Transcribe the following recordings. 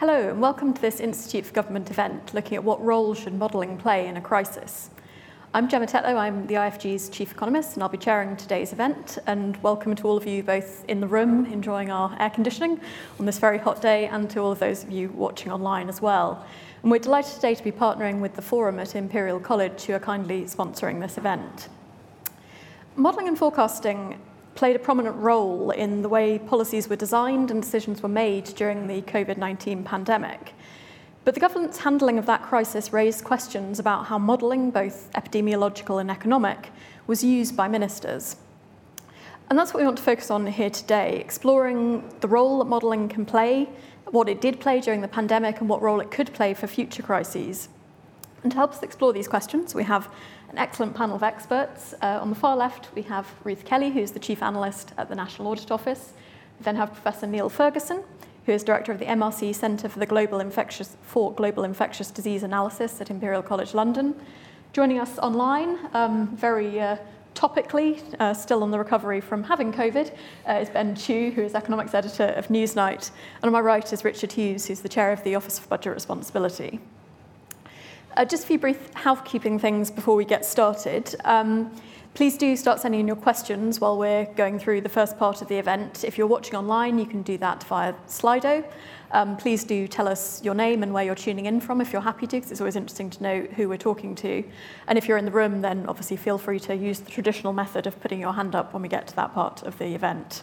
Hello, and welcome to this Institute for Government event looking at what role should modelling play in a crisis. I'm Gemma Tetlow, I'm the IFG's Chief Economist, and I'll be chairing today's event. And welcome to all of you both in the room enjoying our air conditioning on this very hot day, and to all of those of you watching online as well. And we're delighted today to be partnering with the Forum at Imperial College, who are kindly sponsoring this event. Modelling and forecasting played a prominent role in the way policies were designed and decisions were made during the COVID 19 pandemic. But the government's handling of that crisis raised questions about how modelling, both epidemiological and economic, was used by ministers. And that's what we want to focus on here today, exploring the role that modelling can play, what it did play during the pandemic, and what role it could play for future crises. And to help us explore these questions, we have an excellent panel of experts. Uh, on the far left, we have Ruth Kelly, who's the Chief Analyst at the National Audit Office. We then have Professor Neil Ferguson, who is Director of the MRC Centre for the Global Infectious, for Global Infectious Disease Analysis at Imperial College London. Joining us online, um, very uh, topically, uh, still on the recovery from having COVID, uh, is Ben Chu, who is Economics Editor of Newsnight. And on my right is Richard Hughes, who's the Chair of the Office for Budget Responsibility. Uh, just a few brief housekeeping things before we get started. Um, please do start sending in your questions while we're going through the first part of the event. If you're watching online, you can do that via Slido. Um, please do tell us your name and where you're tuning in from if you're happy to, because it's always interesting to know who we're talking to. And if you're in the room, then obviously feel free to use the traditional method of putting your hand up when we get to that part of the event.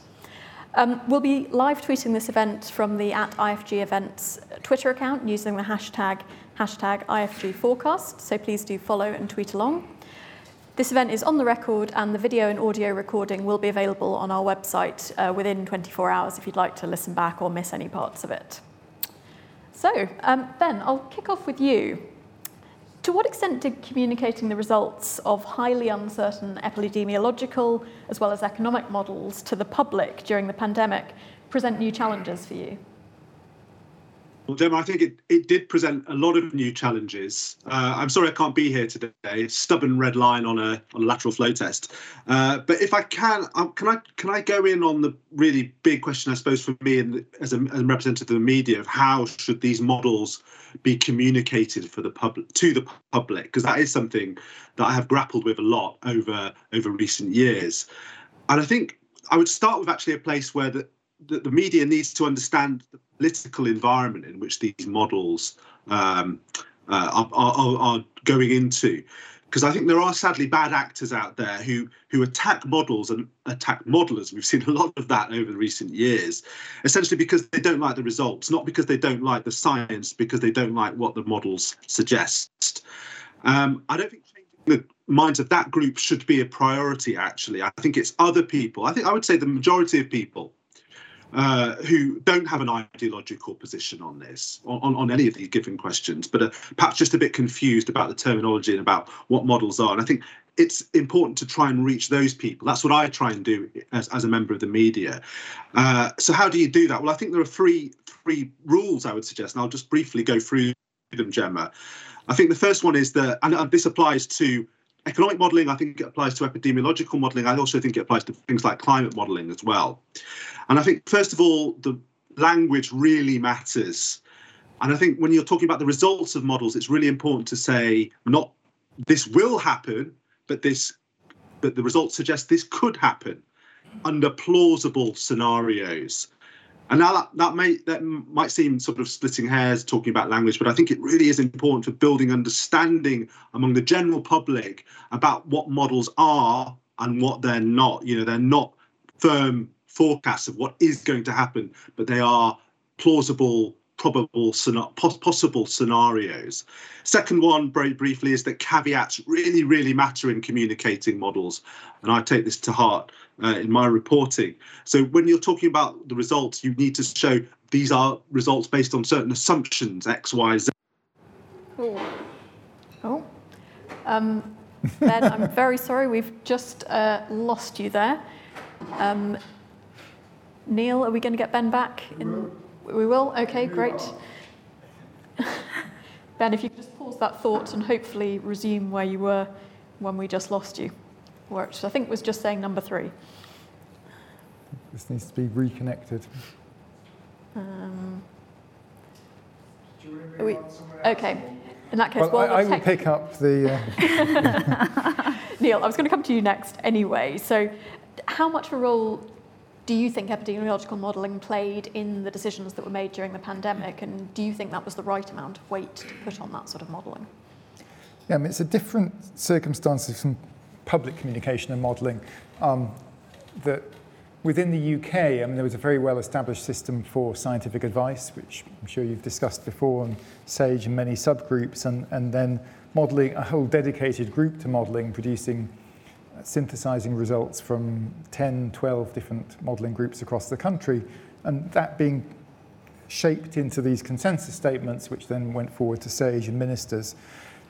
Um, we'll be live tweeting this event from the at IFG Events Twitter account using the hashtag hashtag IFG Forecast, so please do follow and tweet along. This event is on the record, and the video and audio recording will be available on our website uh, within 24 hours if you'd like to listen back or miss any parts of it. So, um, Ben, I'll kick off with you. To what extent did communicating the results of highly uncertain epidemiological as well as economic models to the public during the pandemic present new challenges for you? Well, Gemma, I think it, it did present a lot of new challenges. Uh, I'm sorry I can't be here today. Stubborn red line on a on a lateral flow test. Uh, but if I can, um, can I can I go in on the really big question, I suppose, for me and as a, as a representative of the media of how should these models be communicated for the public to the public because that is something that I have grappled with a lot over over recent years. And I think I would start with actually a place where the, the, the media needs to understand the political environment in which these models um, uh, are, are, are, going into. Because I think there are sadly bad actors out there who who attack models and attack modelers. We've seen a lot of that over the recent years, essentially because they don't like the results, not because they don't like the science, because they don't like what the models suggest. Um, I don't think changing the minds of that group should be a priority. Actually, I think it's other people. I think I would say the majority of people uh, who don't have an ideological position on this, on, on any of these given questions, but are perhaps just a bit confused about the terminology and about what models are. And I think it's important to try and reach those people. That's what I try and do as, as a member of the media. Uh, so how do you do that? Well, I think there are three three rules I would suggest, and I'll just briefly go through them, Gemma. I think the first one is that, and this applies to economic modelling, I think it applies to epidemiological modelling. I also think it applies to things like climate modelling as well. And I think, first of all, the language really matters. And I think when you're talking about the results of models, it's really important to say not this will happen, but this but the results suggest this could happen under plausible scenarios. And now that, that may that might seem sort of splitting hairs talking about language, but I think it really is important for building understanding among the general public about what models are and what they're not. You know, they're not firm forecasts of what is going to happen, but they are plausible probable possible scenarios. Second one, very briefly, is that caveats really, really matter in communicating models, and I take this to heart uh, in my reporting. So when you're talking about the results, you need to show these are results based on certain assumptions, X, Y, Z. Oh, oh. Um, ben, I'm very sorry, we've just uh, lost you there. Um, Neil, are we going to get Ben back? In... We will? Okay, great. ben, if you could just pause that thought and hopefully resume where you were when we just lost you, which I think was just saying number three. This needs to be reconnected. Um, We, okay. In that case, well, I, I will pick up the. Uh... Neil, I was going to come to you next anyway. So, how much of a role do you think epidemiological modelling played in the decisions that were made during the pandemic? And do you think that was the right amount of weight to put on that sort of modelling? Yeah, I mean, it's a different circumstances from public communication and modelling. Um, that within the UK, I mean, there was a very well established system for scientific advice, which I'm sure you've discussed before, and SAGE and many subgroups, and, and then modelling, a whole dedicated group to modelling, producing synthesizing results from 10, 12 different modeling groups across the country, and that being shaped into these consensus statements, which then went forward to SAGE and ministers,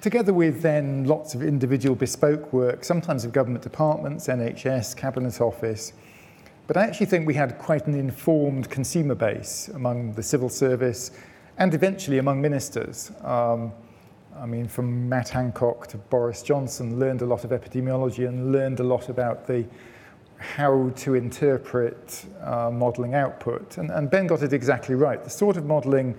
together with then lots of individual bespoke work, sometimes of government departments, NHS, Cabinet Office. But I actually think we had quite an informed consumer base among the civil service and eventually among ministers. Um, I mean, from Matt Hancock to Boris Johnson, learned a lot of epidemiology and learned a lot about the how to interpret uh, modelling output. And, and Ben got it exactly right. The sort of modelling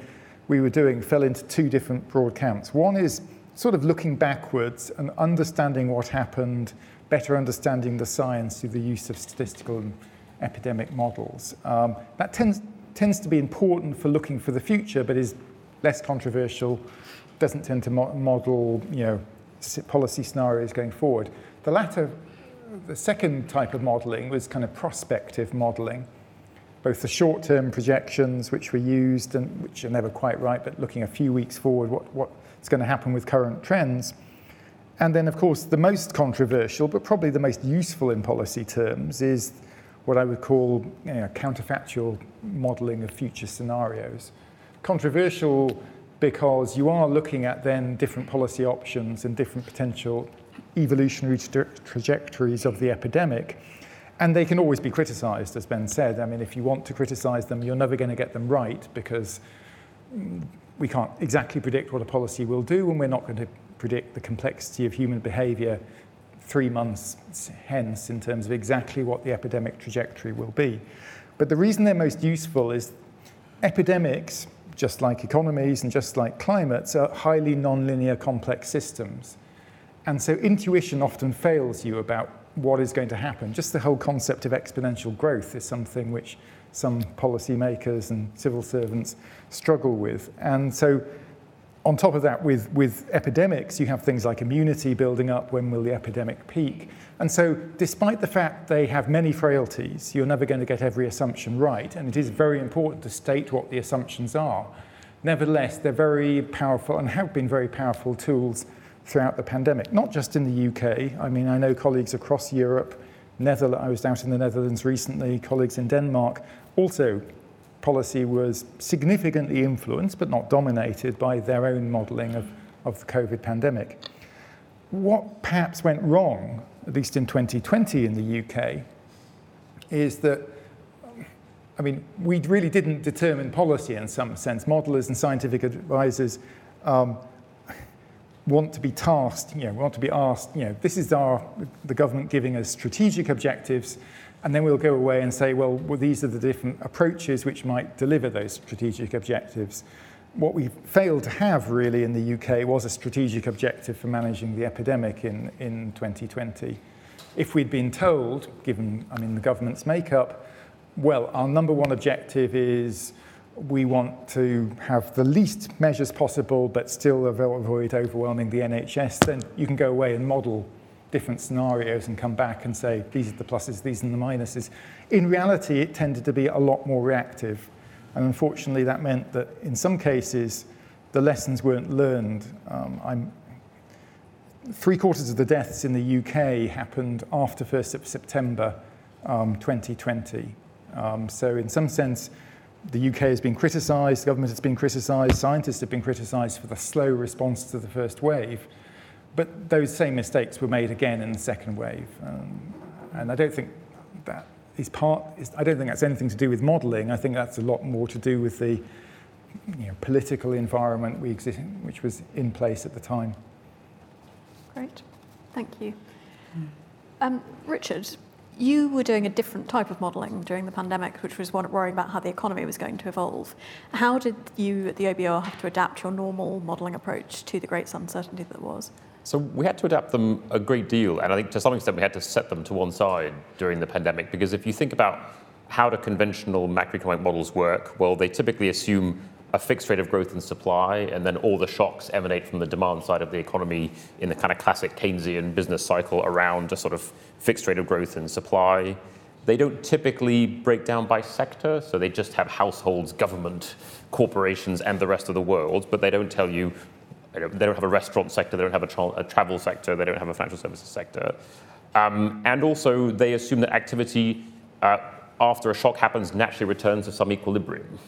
we were doing fell into two different broad camps. One is sort of looking backwards and understanding what happened, better understanding the science through the use of statistical and epidemic models. Um, that tends, tends to be important for looking for the future, but is less controversial doesn't tend to mo model you know, policy scenarios going forward. The latter, the second type of modeling was kind of prospective modeling, both the short-term projections which were used and which are never quite right, but looking a few weeks forward, what, what's going to happen with current trends. And then, of course, the most controversial, but probably the most useful in policy terms, is what I would call you know, counterfactual modeling of future scenarios. Controversial because you are looking at then different policy options and different potential evolutionary tra trajectories of the epidemic. And they can always be criticized, as Ben said. I mean, if you want to criticize them, you're never going to get them right because mm, we can't exactly predict what a policy will do, and we're not going to predict the complexity of human behavior three months hence in terms of exactly what the epidemic trajectory will be. But the reason they're most useful is epidemics just like economies and just like climates, are highly nonlinear complex systems. And so intuition often fails you about what is going to happen. Just the whole concept of exponential growth is something which some policymakers and civil servants struggle with. And so on top of that, with, with epidemics, you have things like immunity building up. When will the epidemic peak? And so, despite the fact they have many frailties, you're never going to get every assumption right. And it is very important to state what the assumptions are. Nevertheless, they're very powerful and have been very powerful tools throughout the pandemic, not just in the UK. I mean, I know colleagues across Europe, Netherlands, I was out in the Netherlands recently, colleagues in Denmark also policy was significantly influenced, but not dominated, by their own modelling of, of the COVID pandemic. What perhaps went wrong, at least in 2020 in the UK, is that I mean, we really didn't determine policy in some sense. Modelers and scientific advisors um, want to be tasked, you know, want to be asked, you know, this is our, the government giving us strategic objectives, and then we'll go away and say, well, well, these are the different approaches which might deliver those strategic objectives. What we failed to have really in the UK was a strategic objective for managing the epidemic in, in 2020. If we'd been told, given, I mean, the government's makeup, well, our number one objective is we want to have the least measures possible but still avoid overwhelming the NHS, then you can go away and model different scenarios and come back and say, these are the pluses, these are the minuses. In reality, it tended to be a lot more reactive. And unfortunately, that meant that in some cases, the lessons weren't learned. Um, I'm, three quarters of the deaths in the UK happened after 1st of September um, 2020. Um, so in some sense, the UK has been criticised, the government has been criticised, scientists have been criticised for the slow response to the first wave. But those same mistakes were made again in the second wave. Um, and I don't think that is part, is, I don't think that's anything to do with modelling. I think that's a lot more to do with the you know, political environment we exist, which was in place at the time. Great, thank you. Um, Richard, you were doing a different type of modelling during the pandemic, which was worrying about how the economy was going to evolve. How did you at the OBR have to adapt your normal modelling approach to the great uncertainty that was? So we had to adapt them a great deal, and I think to some extent we had to set them to one side during the pandemic because if you think about how do conventional macroeconomic models work, well, they typically assume a fixed rate of growth in supply, and then all the shocks emanate from the demand side of the economy in the kind of classic Keynesian business cycle around a sort of fixed rate of growth in supply. They don't typically break down by sector, so they just have households, government, corporations, and the rest of the world, but they don't tell you they don't have a restaurant sector, they don't have a, tra- a travel sector, they don't have a financial services sector. Um, and also, they assume that activity uh, after a shock happens naturally returns to some equilibrium.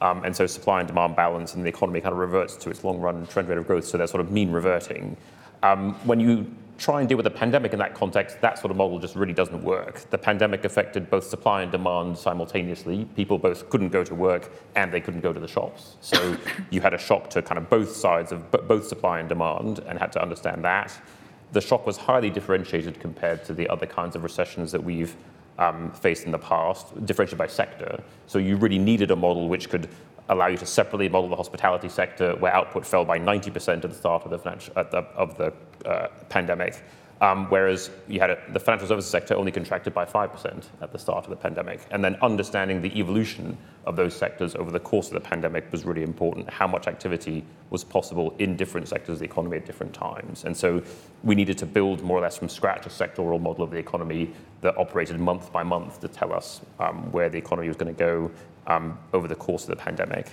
Um, and so supply and demand balance and the economy kind of reverts to its long run trend rate of growth. So they're sort of mean reverting. Um, when you try and deal with a pandemic in that context, that sort of model just really doesn't work. The pandemic affected both supply and demand simultaneously. People both couldn't go to work and they couldn't go to the shops. So you had a shock to kind of both sides of both supply and demand and had to understand that. The shock was highly differentiated compared to the other kinds of recessions that we've um, faced in the past, differentiated by sector. So you really needed a model which could allow you to separately model the hospitality sector, where output fell by 90% at the start of the, the, of the uh, pandemic, um, whereas you had a, the financial services sector only contracted by 5% at the start of the pandemic. And then understanding the evolution of those sectors over the course of the pandemic was really important. How much activity was possible in different sectors of the economy at different times. And so we needed to build more or less from scratch a sectoral model of the economy that operated month by month to tell us um, where the economy was going to go over the course of the pandemic.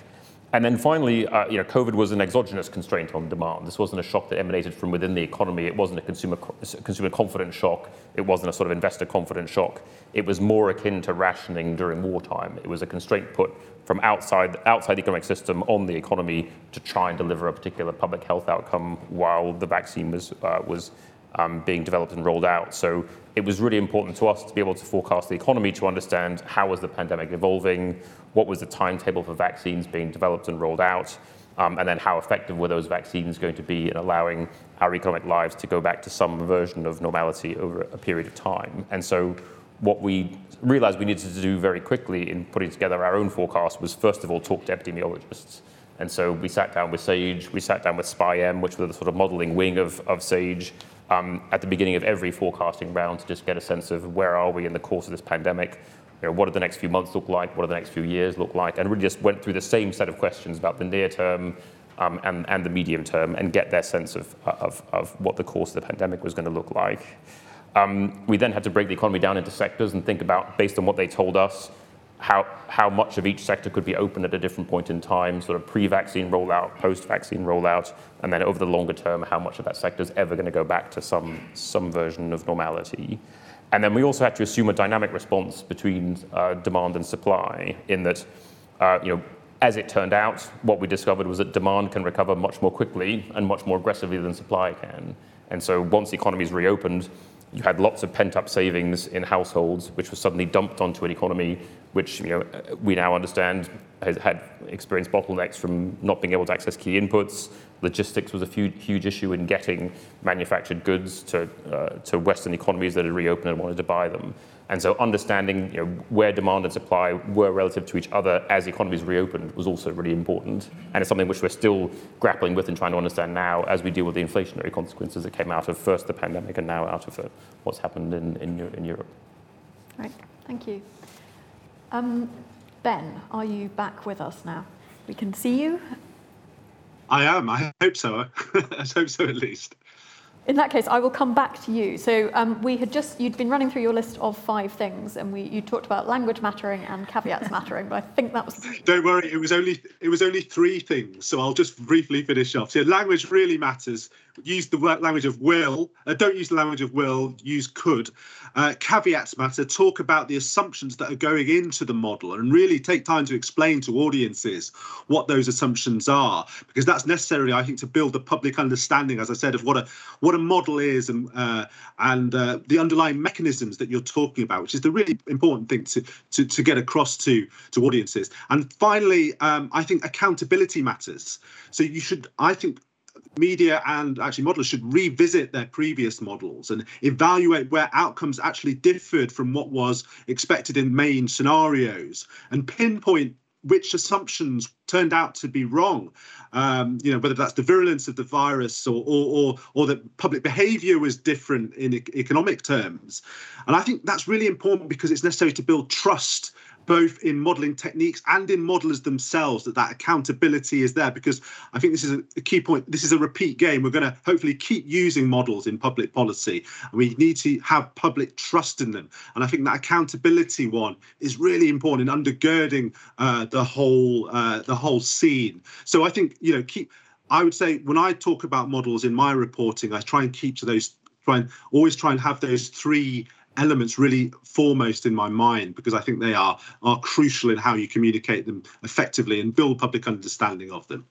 And then finally, uh, you know, COVID was an exogenous constraint on demand. This wasn't a shock that emanated from within the economy. It wasn't a consumer consumer confidence shock. It wasn't a sort of investor confidence shock. It was more akin to rationing during wartime. It was a constraint put from outside outside the economic system on the economy to try and deliver a particular public health outcome while the vaccine was uh, was um, being developed and rolled out. So it was really important to us to be able to forecast the economy to understand how was the pandemic evolving, what was the timetable for vaccines being developed and rolled out, um, and then how effective were those vaccines going to be in allowing our economic lives to go back to some version of normality over a period of time. And so what we realized we needed to do very quickly in putting together our own forecast was first of all talk to epidemiologists. And so we sat down with SAGE, we sat down with SPI-M, which was the sort of modeling wing of, of SAGE, at the beginning of every forecasting round to just get a sense of where are we in the course of this pandemic, you know, what do the next few months look like, what do the next few years look like, and really just went through the same set of questions about the near term um, and, and the medium term and get their sense of, of, of what the course of the pandemic was going to look like. Um, we then had to break the economy down into sectors and think about, based on what they told us, how, how much of each sector could be open at a different point in time, sort of pre-vaccine rollout, post-vaccine rollout, and then over the longer term, how much of that sector is ever going to go back to some, some version of normality. And then we also had to assume a dynamic response between uh, demand and supply, in that, uh, you know, as it turned out, what we discovered was that demand can recover much more quickly and much more aggressively than supply can. And so once the economies reopened, you had lots of pent up savings in households, which was suddenly dumped onto an economy which you know, we now understand has had experienced bottlenecks from not being able to access key inputs. Logistics was a huge, huge issue in getting manufactured goods to, uh, to Western economies that had reopened and wanted to buy them. And so understanding you know, where demand and supply were relative to each other as economies reopened was also really important. And it's something which we're still grappling with and trying to understand now as we deal with the inflationary consequences that came out of first the pandemic and now out of the, what's happened in, in, in Europe. Right, thank you. Um, ben, are you back with us now? We can see you. I am. I hope so. I hope so at least. In that case, I will come back to you. So um, we had just, you'd been running through your list of five things and we, you talked about language mattering and caveats mattering, but I think that was... Don't worry, it was only it was only three things. So I'll just briefly finish off. So language really matters. Use the language of will. Uh, don't use the language of will, use could. Uh, caveats matter. Talk about the assumptions that are going into the model and really take time to explain to audiences what those assumptions are, because that's necessary, I think, to build the public understanding, as I said, of what a what a model is and uh, and uh, the underlying mechanisms that you're talking about, which is the really important thing to to, to get across to to audiences. And finally, um, I think accountability matters. So you should, I think media and actually modelers should revisit their previous models and evaluate where outcomes actually differed from what was expected in main scenarios and pinpoint which assumptions turned out to be wrong. Um, you know, whether that's the virulence of the virus or or or, or that public behaviour was different in e- economic terms. And I think that's really important because it's necessary to build trust both in modeling techniques and in modelers themselves that that accountability is there because i think this is a, key point. This is a repeat game. We're going to hopefully keep using models in public policy and we need to have public trust in them. And i think that accountability one is really important in undergirding uh, the whole uh, the whole scene. So i think you know keep i would say when i talk about models in my reporting i try and keep to those try and always try and have those three elements really foremost in my mind because I think they are are crucial in how you communicate them effectively and build public understanding of them.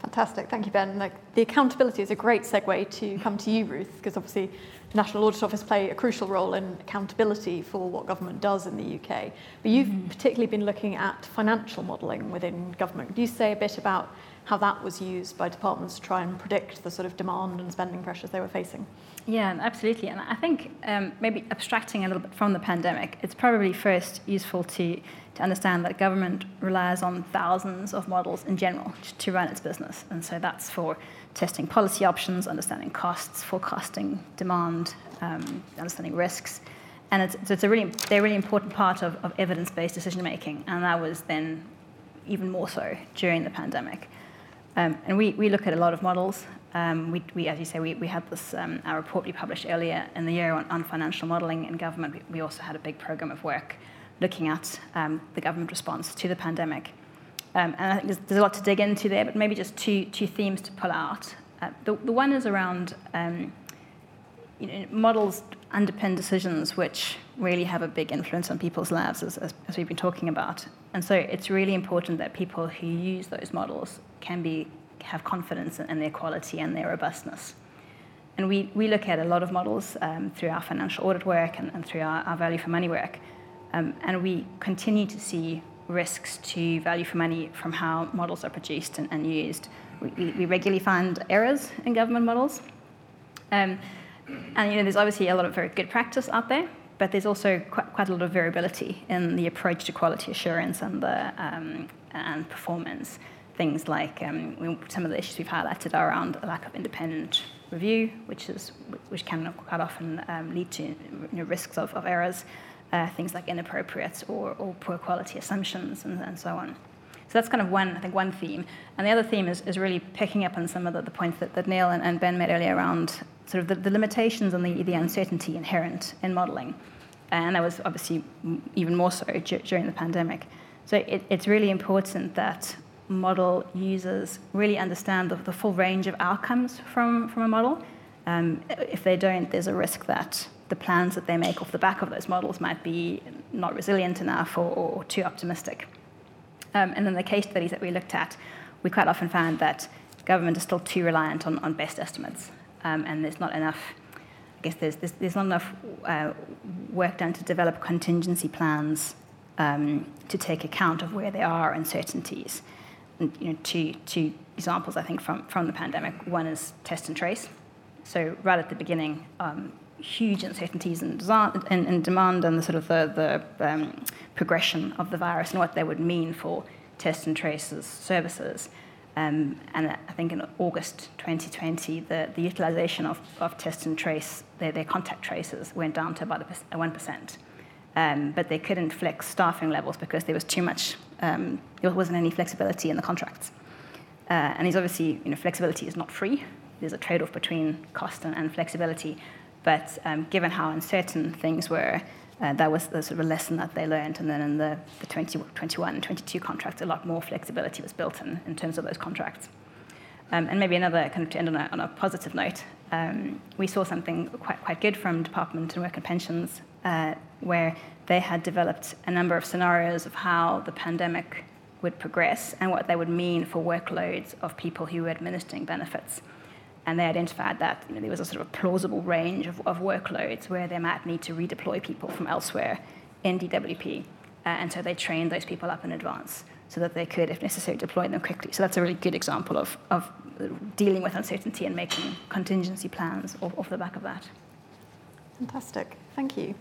Fantastic, thank you, Ben. Like the accountability is a great segue to come to you, Ruth, because obviously the National Audit Office play a crucial role in accountability for what government does in the UK. But you've mm-hmm. particularly been looking at financial modelling within government. Could you say a bit about how that was used by departments to try and predict the sort of demand and spending pressures they were facing? Yeah, absolutely. And I think um, maybe abstracting a little bit from the pandemic, it's probably first useful to, to understand that government relies on thousands of models in general to run its business. And so that's for testing policy options, understanding costs, forecasting demand, um, understanding risks. And it's, so it's a really, they're a really important part of, of evidence based decision making. And that was then even more so during the pandemic. Um, and we, we look at a lot of models. Um, we, we, as you say, we, we had this, um, our report we published earlier in the year on, on financial modelling in government. We, we, also had a big program of work looking at um, the government response to the pandemic. Um, and I think there's, there's, a lot to dig into there, but maybe just two, two themes to pull out. Uh, the, the one is around um, you know, models underpin decisions which really have a big influence on people's lives, as, as, as we've been talking about. And so it's really important that people who use those models can be have confidence in their quality and their robustness. And we, we look at a lot of models um, through our financial audit work and, and through our, our, value for money work. Um, and we continue to see risks to value for money from how models are produced and, and used. We, we, regularly find errors in government models. Um, and you know, there's obviously a lot of very good practice out there, but there's also quite, quite a lot of variability in the approach to quality assurance and, the, um, and performance things like um, some of the issues we've highlighted are around a lack of independent review, which is which can quite often um, lead to you know, risks of, of errors, uh, things like inappropriate or, or poor quality assumptions, and, and, so on. So that's kind of one, I think, one theme. And the other theme is, is really picking up on some of the, the points that, that Neil and, and, Ben made earlier around sort of the, the limitations and the, the uncertainty inherent in modelling. And that was obviously even more so during the pandemic. So it, it's really important that model users really understand the, the full range of outcomes from, from a model. Um, if they don't, there's a risk that the plans that they make off the back of those models might be not resilient enough or, or too optimistic. Um, and then the case studies that we looked at, we quite often found that government is still too reliant on, on best estimates, um, and there's not enough. I guess there's, there's, there's not enough uh, work done to develop contingency plans um, to take account of where there are uncertainties you know, two, two examples, I think, from, from the pandemic. One is test and trace. So right at the beginning, um, huge uncertainties in, design, in, in, demand and the sort of the, the um, progression of the virus and what they would mean for test and traces services. Um, and I think in August 2020, the, the utilization of, of test and trace, their, their contact traces, went down to about 1%. Um, but they couldn't flex staffing levels because there was too much um, there wasn't any flexibility in the contracts. Uh, and he's obviously, you know, flexibility is not free. There's a trade-off between cost and, and flexibility. But um, given how uncertain things were, uh, that was the sort of lesson that they learned. And then in the, the 2021 and 22 contracts, a lot more flexibility was built in, in terms of those contracts. Um, and maybe another kind of to end on a, on a positive note, um, we saw something quite, quite good from Department and Work and Pensions, uh, where they had developed a number of scenarios of how the pandemic would progress and what they would mean for workloads of people who were administering benefits. And they identified that you know, there was a sort of plausible range of, of, workloads where they might need to redeploy people from elsewhere in DWP. Uh, and so they trained those people up in advance so that they could, if necessary, deploy them quickly. So that's a really good example of, of dealing with uncertainty and making contingency plans off, off the back of that. Fantastic, thank you.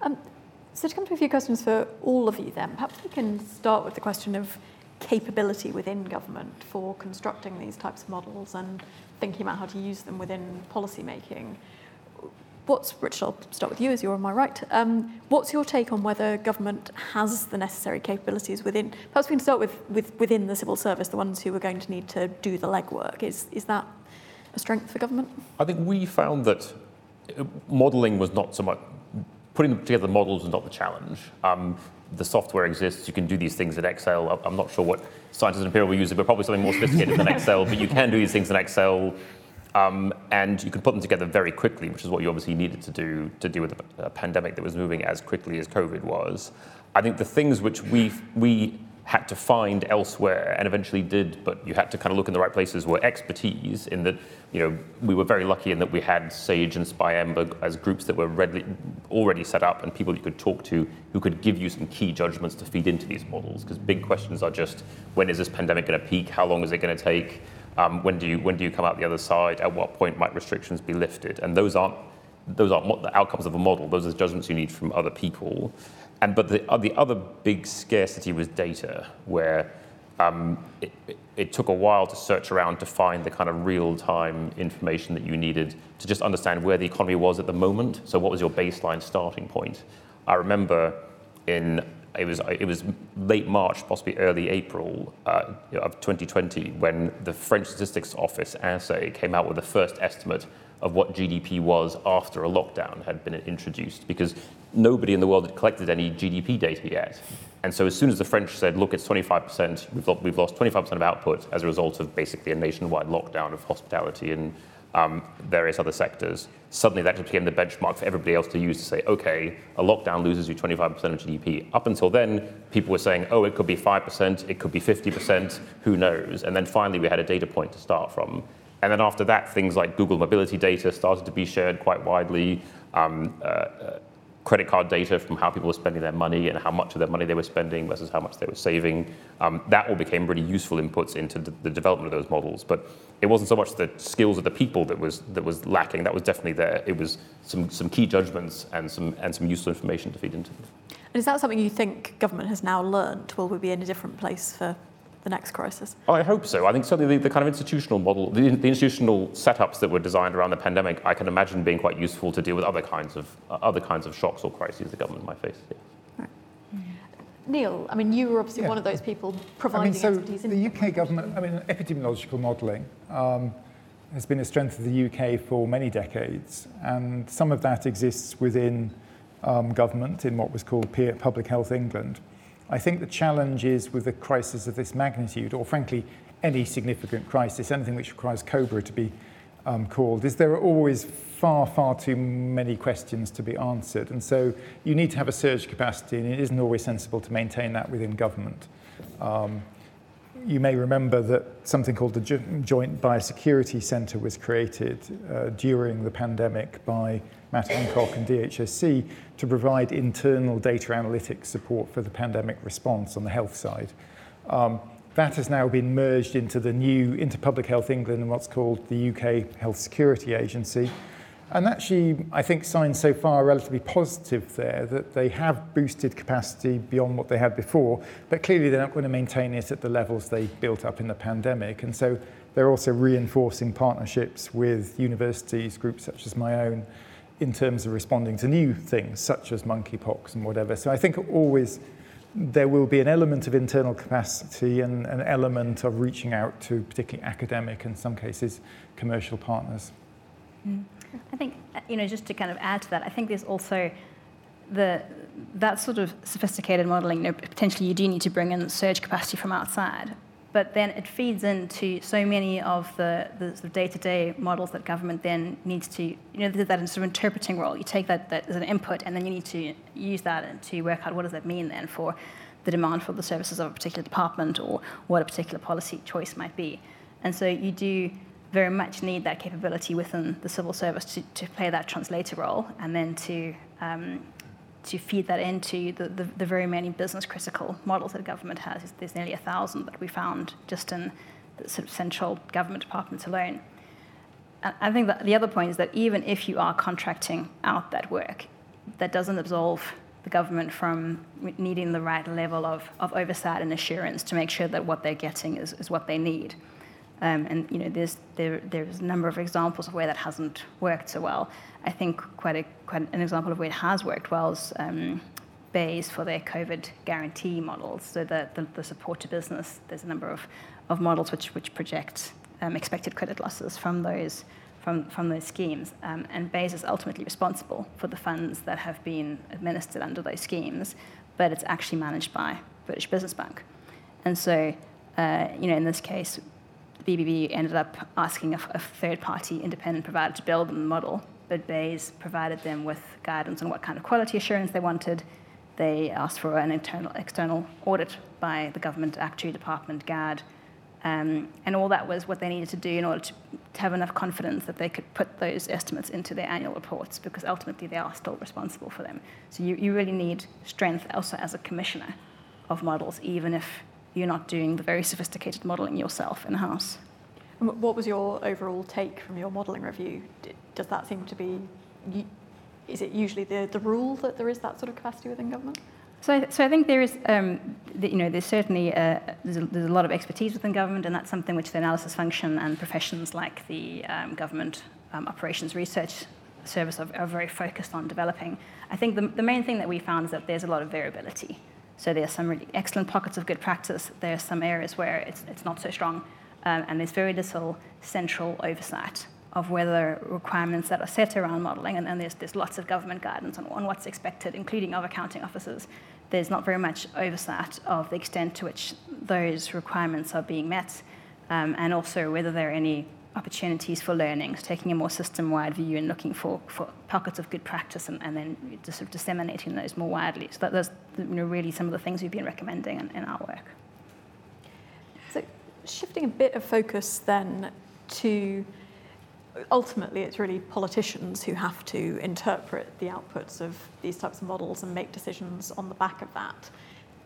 Um, so to come to a few questions for all of you then, perhaps we can start with the question of capability within government for constructing these types of models and thinking about how to use them within policy making. What's, Richard, I'll start with you as you're on my right. Um, what's your take on whether government has the necessary capabilities within, perhaps we can start with, with within the civil service, the ones who are going to need to do the legwork. Is, is that a strength for government? I think we found that uh, modelling was not so much putting together the models is not the challenge. Um, the software exists. You can do these things in Excel. I'm not sure what scientists in Imperial were using, but probably something more sophisticated than Excel. But you can do these things in Excel, um, and you can put them together very quickly, which is what you obviously needed to do to deal with a pandemic that was moving as quickly as COVID was. I think the things which we we had to find elsewhere and eventually did, but you had to kind of look in the right places, were expertise in that, you know, we were very lucky in that we had SAGE and SPI-M-O as groups that were readily, already set up and people you could talk to who could give you some key judgments to feed into these models. Because big questions are just, when is this pandemic going to peak? How long is it going to take? Um, when, do you, when do you come out the other side? At what point might restrictions be lifted? And those aren't those aren't the outcomes of a model. Those are judgments you need from other people. And but the, uh, the other big scarcity was data, where um, it, it, took a while to search around to find the kind of real-time information that you needed to just understand where the economy was at the moment. So what was your baseline starting point? I remember in it was it was late March, possibly early April uh, of 2020, when the French Statistics Office (INSEE) came out with the first estimate of what GDP was after a lockdown had been introduced because nobody in the world had collected any GDP data yet. And so as soon as the French said, look, it's 25%, we've, we've lost 25% of output as a result of basically a nationwide lockdown of hospitality and um, various other sectors, suddenly that just became the benchmark for everybody else to use to say, okay, a lockdown loses you 25% of GDP. Up until then, people were saying, oh, it could be 5%, it could be 50%, who knows? And then finally, we had a data point to start from. And then after that, things like Google mobility data started to be shared quite widely. Um, uh, credit card data from how people were spending their money and how much of their money they were spending versus how much they were saving. Um, that all became really useful inputs into the, the, development of those models. But it wasn't so much the skills of the people that was that was lacking. That was definitely there. It was some some key judgments and some and some useful information to feed into them. And is that something you think government has now learned? Will we be in a different place for the next crisis? Oh, I hope so. I think certainly the, the kind of institutional model, the, the, institutional setups that were designed around the pandemic, I can imagine being quite useful to deal with other kinds of uh, other kinds of shocks or crises the government might face. Yeah. Right. Neil, I mean, you were obviously yeah. one of those people providing I mean, so expertise. The UK government, I mean, epidemiological modelling um, has been a strength of the UK for many decades, and some of that exists within um, government in what was called Public Health England. I think the challenge is with a crisis of this magnitude, or frankly, any significant crisis, anything which requires COBRA to be um, called, is there are always far, far too many questions to be answered. And so you need to have a surge capacity, and it isn't always sensible to maintain that within government. Um, you may remember that something called the Joint Biosecurity Centre was created uh, during the pandemic by Matt Hancock and DHSC to provide internal data analytics support for the pandemic response on the health side. Um, that has now been merged into the new, into Public Health England and what's called the UK Health Security Agency. And actually, I think signs so far are relatively positive there that they have boosted capacity beyond what they had before, but clearly they're not going to maintain it at the levels they built up in the pandemic. And so they're also reinforcing partnerships with universities, groups such as my own, in terms of responding to new things such as monkeypox and whatever. So I think always there will be an element of internal capacity and an element of reaching out to particularly academic and in some cases commercial partners. Mm. I think you know just to kind of add to that, I think there's also the that sort of sophisticated modeling. You know, potentially you do need to bring in surge capacity from outside, but then it feeds into so many of the, the sort of day-to-day models that government then needs to, you know, that sort of interpreting role. You take that, that as an input, and then you need to use that to work out what does that mean then for the demand for the services of a particular department or what a particular policy choice might be. And so you do very much need that capability within the civil service to, to play that translator role and then to um, to feed that into the, the, the, very many business critical models that government has. There's nearly a thousand that we found just in the sort of central government departments alone. And I think that the other point is that even if you are contracting out that work, that doesn't absolve the government from needing the right level of, of oversight and assurance to make sure that what they're getting is, is what they need. Um, and you know, there's there, there's a number of examples of where that hasn't worked so well. I think quite a quite an example of where it has worked well is um, BEIS for their COVID guarantee models. So the, the, the, support to business, there's a number of, of models which which project um, expected credit losses from those from, from those schemes. Um, and BEIS is ultimately responsible for the funds that have been administered under those schemes, but it's actually managed by British Business Bank. And so, uh, you know, in this case, BBB ended up asking a, a third-party independent provider to build them the model, but BEIS provided them with guidance on what kind of quality assurance they wanted. They asked for an internal, external audit by the government actuary department, GAD, um, and all that was what they needed to do in order to, to, have enough confidence that they could put those estimates into their annual reports, because ultimately they are still responsible for them. So you, you really need strength also as a commissioner of models, even if you're not doing the very sophisticated modeling yourself in the house. What was your overall take from your modeling review? Does that seem to be, is it usually the, the rule that there is that sort of capacity within government? So, I, so I think there is, um, the, you know, there's certainly a, there's, a, there's a lot of expertise within government, and that's something which the analysis function and professions like the um, government um, operations research service are, are, very focused on developing. I think the, the main thing that we found is that there's a lot of variability. So there are some really excellent pockets of good practice. There are some areas where it's, it's not so strong, um, and there's very little central oversight of whether requirements that are set around modelling, and, and there's, there's lots of government guidance on, on what's expected, including of accounting officers. There's not very much oversight of the extent to which those requirements are being met, um, and also whether there are any opportunities for learning, taking a more system-wide view and looking for, for pockets of good practice and, and then just sort of disseminating those more widely. So that, that's you know, really some of the things we've been recommending in, in our work. So shifting a bit of focus then to ultimately it's really politicians who have to interpret the outputs of these types of models and make decisions on the back of that.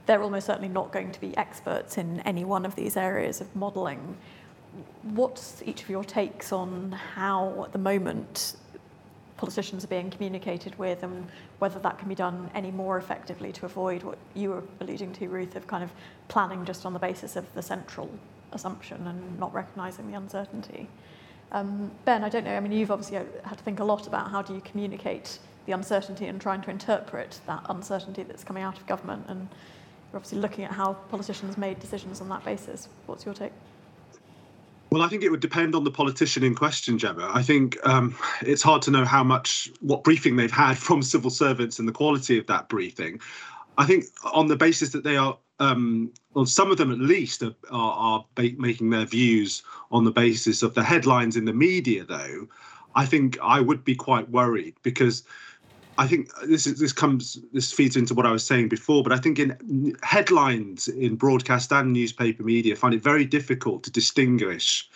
They're almost certainly not going to be experts in any one of these areas of modelling. What's each of your takes on how, at the moment, politicians are being communicated with and whether that can be done any more effectively to avoid what you were alluding to, Ruth, of kind of planning just on the basis of the central assumption and not recognising the uncertainty? Um, ben, I don't know, I mean, you've obviously had to think a lot about how do you communicate the uncertainty and trying to interpret that uncertainty that's coming out of government. And you're obviously looking at how politicians made decisions on that basis. What's your take? Well, I think it would depend on the politician in question, Gemma. I think um, it's hard to know how much, what briefing they've had from civil servants and the quality of that briefing. I think on the basis that they are um, well, some of them at least are, are, are making their views on the basis of the headlines in the media, though. I think I would be quite worried because I think this is this comes this feeds into what I was saying before, but I think in headlines in broadcast and newspaper media find it very difficult to distinguish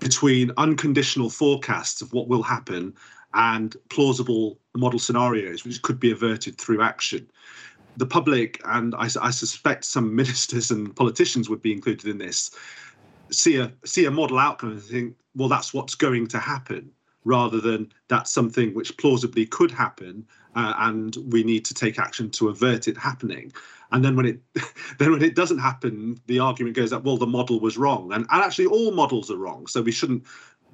between unconditional forecasts of what will happen and plausible model scenarios which could be averted through action. The public, and I, I, suspect some ministers and politicians would be included in this, see a see a model outcome and think, well, that's what's going to happen, rather than that's something which plausibly could happen, uh, and we need to take action to avert it happening. And then when it then when it doesn't happen, the argument goes that well, the model was wrong, and, and actually all models are wrong, so we shouldn't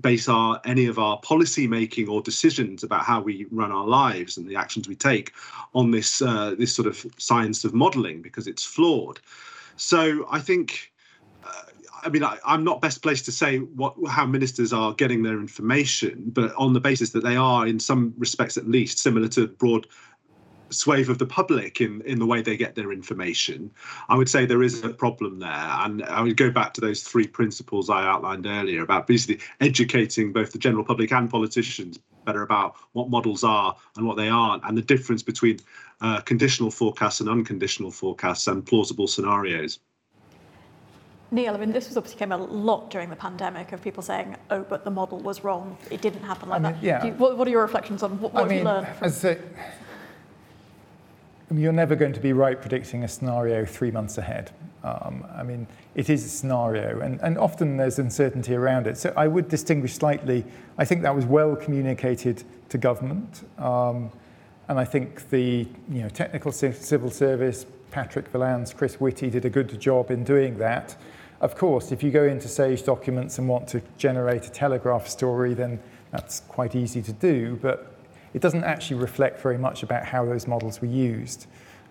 base our any of our policy making or decisions about how we run our lives and the actions we take on this uh, this sort of science of modeling because it's flawed. So I think. I mean, I, am not best placed to say what how ministers are getting their information, but on the basis that they are, in some respects at least, similar to broad swathe of the public in, in the way they get their information, I would say there is a problem there. And I would go back to those three principles I outlined earlier about basically educating both the general public and politicians better about what models are and what they aren't, and the difference between uh, conditional forecasts and unconditional forecasts and plausible scenarios. Neil, I mean, this was obviously came a lot during the pandemic of people saying, "Oh, but the model was wrong. It didn't happen like I mean, that." Yeah. You, what, what, are your reflections on what, what I mean, you learned? From- a, you're never going to be right predicting a scenario three months ahead. Um, I mean, it is a scenario, and, and often there's uncertainty around it. So I would distinguish slightly. I think that was well communicated to government, um, and I think the you know, technical civil service, Patrick Vallance, Chris Whitty did a good job in doing that. Of course, if you go into SAGE documents and want to generate a telegraph story, then that's quite easy to do, but it doesn't actually reflect very much about how those models were used.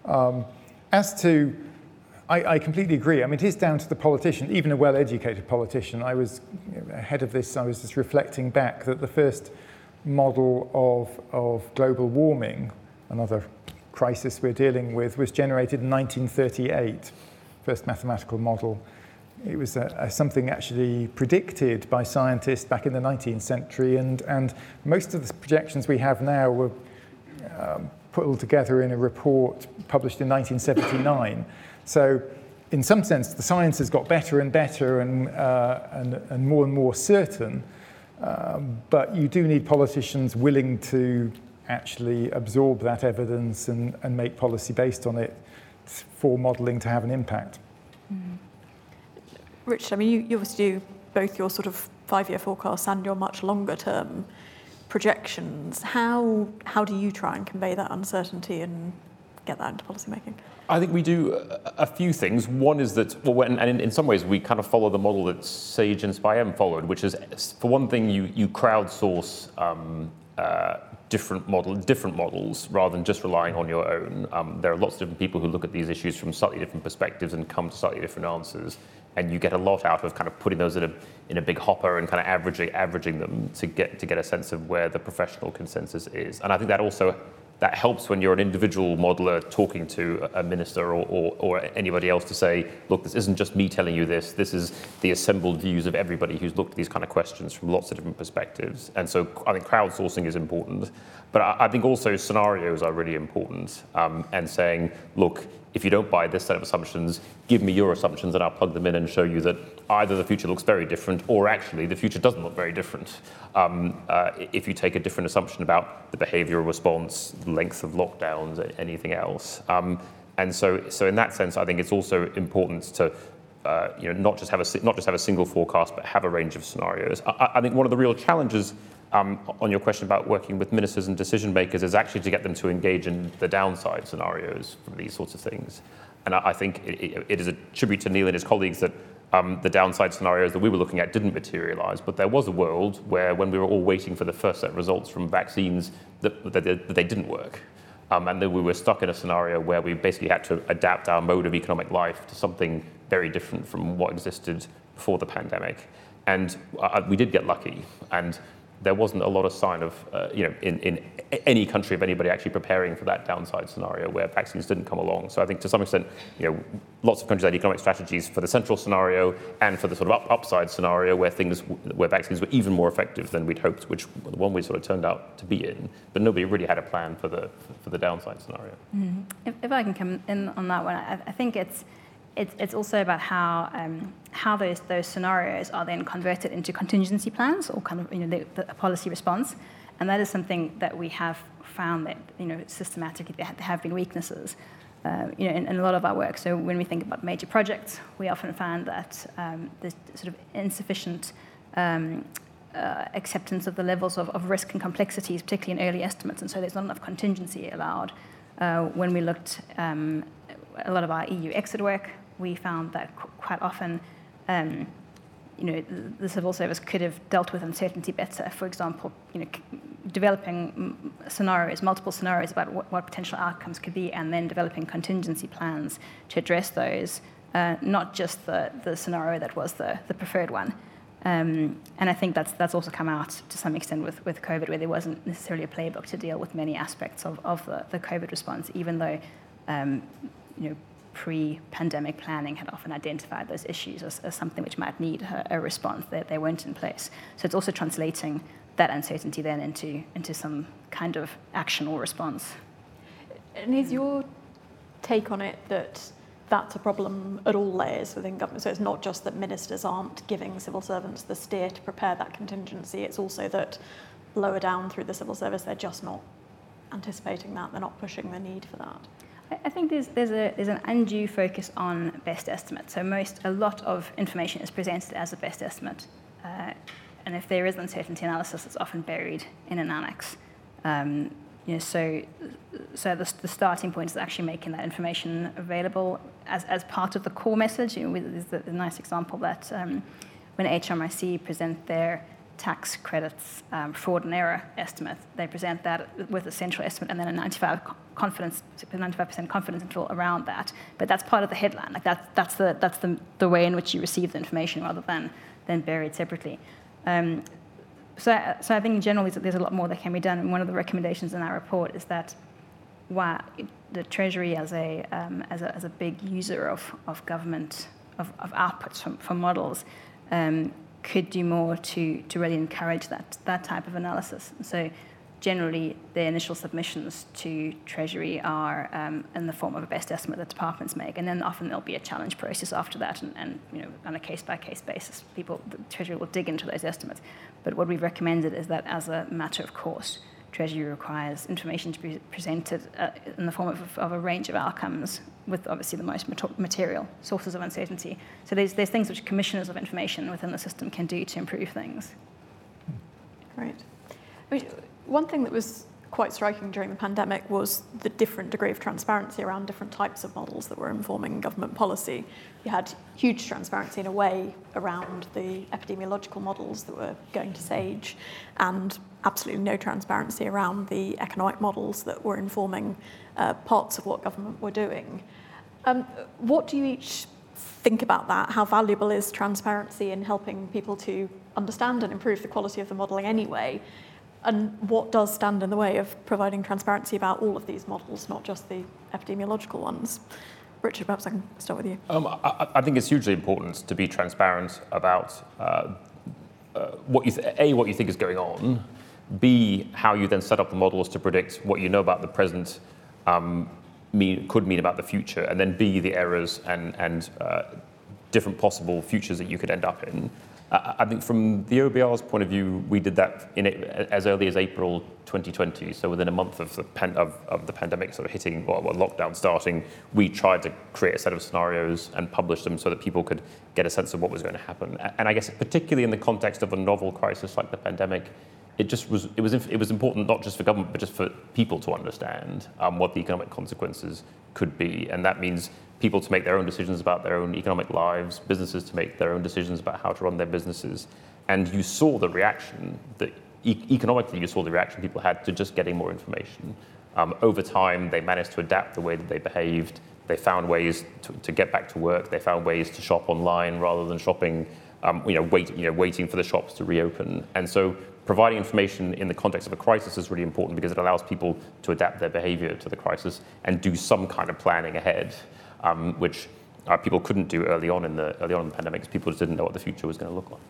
Um, as to I, I, completely agree. I mean, it is down to the politician, even a well-educated politician. I was ahead of this. I was just reflecting back that the first model of, of global warming, another crisis we're dealing with, was generated in 1938. First mathematical model. It was something actually predicted by scientists back in the 19th century, and, and most of the projections we have now were um, put all together in a report published in 1979. So in some sense, the science has got better and better and, uh, and, and more and more certain, um, but you do need politicians willing to actually absorb that evidence and, and make policy based on it for modelling to have an impact. Mm. Richard, I mean, you, you obviously do both your sort of five-year forecasts and your much longer-term projections. How, how do you try and convey that uncertainty and get that into policymaking? I think we do a few things. One is that, well, and in, in some ways, we kind of follow the model that Sage and SPI-M followed, which is, for one thing, you, you crowdsource um, uh, different model, different models rather than just relying on your own. Um, there are lots of different people who look at these issues from slightly different perspectives and come to slightly different answers. And you get a lot out of kind of putting those in a, in a big hopper and kind of averaging, averaging them to get, to get a sense of where the professional consensus is. And I think that also that helps when you're an individual modeler talking to a minister or, or, or, anybody else to say, look, this isn't just me telling you this, this is the assembled views of everybody who's looked at these kind of questions from lots of different perspectives. And so I think crowdsourcing is important. But I, I think also scenarios are really important um, and saying, look, if you don't buy this set of assumptions, give me your assumptions and I'll plug them in and show you that either the future looks very different or actually the future doesn't look very different. Um, uh, if you take a different assumption about the behavioral response, length of lockdowns, anything else. Um, and so, so in that sense, I think it's also important to uh, you know, not just have a not just have a single forecast, but have a range of scenarios. I, I think one of the real challenges um, on your question about working with ministers and decision makers is actually to get them to engage in the downside scenarios for these sorts of things. And I, I think it, it is a tribute to Neil and his colleagues that um, the downside scenarios that we were looking at didn't materialize, but there was a world where, when we were all waiting for the first set of results from vaccines, that, that, that they didn't work. Um, and then we were stuck in a scenario where we basically had to adapt our mode of economic life to something very different from what existed before the pandemic. And uh, we did get lucky. And there wasn't a lot of sign of, uh, you know, in, in any country of anybody actually preparing for that downside scenario where vaccines didn't come along. So I think to some extent, you know, lots of countries had economic strategies for the central scenario and for the sort of up, upside scenario where things, where vaccines were even more effective than we'd hoped, which the one we sort of turned out to be in. But nobody really had a plan for the for the downside scenario. Mm-hmm. If, if, I can come in on that one, I, I think it's it's, it's also about how, um, how those, those scenarios are then converted into contingency plans or kind of you know, the, the policy response. And that is something that we have found that you know, systematically there have been weaknesses uh, you know, in, in, a lot of our work. So when we think about major projects, we often find that um, there's sort of insufficient um, uh, acceptance of the levels of, of, risk and complexities, particularly in early estimates, and so there's not enough contingency allowed. Uh, when we looked um, a lot of our EU exit work, we found that qu- quite often, um, you know, the, civil service could have dealt with uncertainty better. For example, you know, c- developing scenarios, multiple scenarios about what, what, potential outcomes could be, and then developing contingency plans to address those, uh, not just the, the scenario that was the, the preferred one. Um, and I think that's that's also come out to some extent with, with COVID, where there wasn't necessarily a playbook to deal with many aspects of, of the, the COVID response, even though um, you know pre-pandemic planning had often identified those issues as, as something which might need a, a response that they weren't in place. So it's also translating that uncertainty then into, into some kind of action or response. And is your take on it that that's a problem at all layers within government? So it's not just that ministers aren't giving civil servants the steer to prepare that contingency, it's also that lower down through the civil service they're just not anticipating that, they're not pushing the need for that. I think there's, there's, a, there's an undue focus on best estimate. So most, a lot of information is presented as a best estimate. Uh, and if there is uncertainty analysis, it's often buried in an annex. Um, you know, so so the, the, starting point is actually making that information available as, as part of the core message. You know, there's a, nice example that um, when HMRC present their tax credits um, fraud and error estimate, they present that with a central estimate and then a 95 confidence, 95% confidence interval around that. But that's part of the headline. Like that's that's the that's the, the way in which you receive the information rather than than buried separately. Um, so, so I think in general there's a lot more that can be done. And one of the recommendations in our report is that while the Treasury as a, um, as a, as a big user of, of government, of, of outputs from, from models, um, could do more to, to really encourage that, that type of analysis. So generally the initial submissions to Treasury are um, in the form of a best estimate that departments make, and then often there'll be a challenge process after that, and, and you know on a case by case basis, people the Treasury will dig into those estimates. But what we've recommended is that as a matter of course, Treasury requires information to be presented uh, in the form of, of, a range of outcomes, with obviously the most material sources of uncertainty. So there's there's things which commissioners of information within the system can do to improve things. Great. I mean, one thing that was quite striking during the pandemic was the different degree of transparency around different types of models that were informing government policy. You had huge transparency in a way around the epidemiological models that were going to SAGE, and absolutely no transparency around the economic models that were informing uh, parts of what government were doing. Um, what do you each think about that? How valuable is transparency in helping people to understand and improve the quality of the modelling anyway? And what does stand in the way of providing transparency about all of these models, not just the epidemiological ones? Richard, perhaps I can start with you. Um, I, I, think it's hugely important to be transparent about uh, uh, what you th- a what you think is going on, b how you then set up the models to predict what you know about the present um, mean, could mean about the future, and then b the errors and and uh, different possible futures that you could end up in. I think from the OBR's point of view, we did that in as early as April 2020. So within a month of the, pan, of, of the pandemic sort of hitting, or well, lockdown starting, we tried to create a set of scenarios and publish them so that people could get a sense of what was going to happen. And I guess particularly in the context of a novel crisis like the pandemic, it just was it was it was important not just for government but just for people to understand um, what the economic consequences could be, and that means people to make their own decisions about their own economic lives, businesses to make their own decisions about how to run their businesses. And you saw the reaction that economically, you saw the reaction people had to just getting more information. Um, over time, they managed to adapt the way that they behaved. They found ways to, to get back to work. They found ways to shop online rather than shopping, um, you know, wait, you know, waiting for the shops to reopen. And so, providing information in the context of a crisis is really important because it allows people to adapt their behavior to the crisis and do some kind of planning ahead um, which uh, people couldn't do early on in the early on in the pandemic because people just didn't know what the future was going to look like.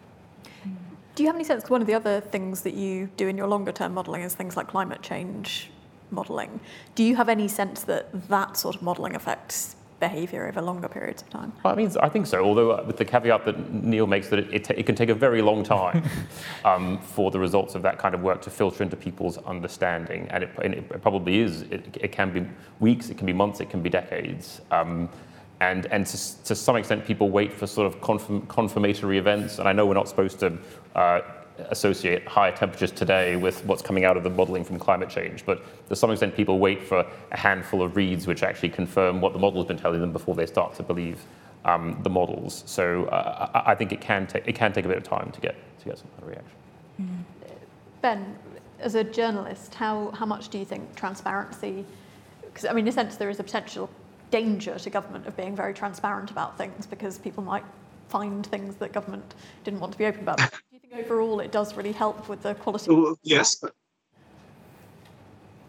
Do you have any sense? One of the other things that you do in your longer term modelling is things like climate change modelling. Do you have any sense that that sort of modelling affects behaviour over longer periods of time? Well, I mean, I think so. Although uh, with the caveat that Neil makes that it, it, it can take a very long time um, for the results of that kind of work to filter into people's understanding, and it, and it probably is. It, can be weeks, it can be months, it can be decades. Um, and and to, to, some extent, people wait for sort of confirm, confirmatory events. And I know we're not supposed to uh, associate higher temperatures today with what's coming out of the modeling from climate change. But to some extent, people wait for a handful of reads which actually confirm what the model has been telling them before they start to believe um, the models. So uh, I, I think it can, take, it can take a bit of time to get, to get some kind of reaction. Mm. Ben, as a journalist, how, how much do you think transparency, because I mean, in a sense, there is a potential danger to government of being very transparent about things because people might find things that government didn't want to be open about. Overall it does really help with the quality? Well, yes.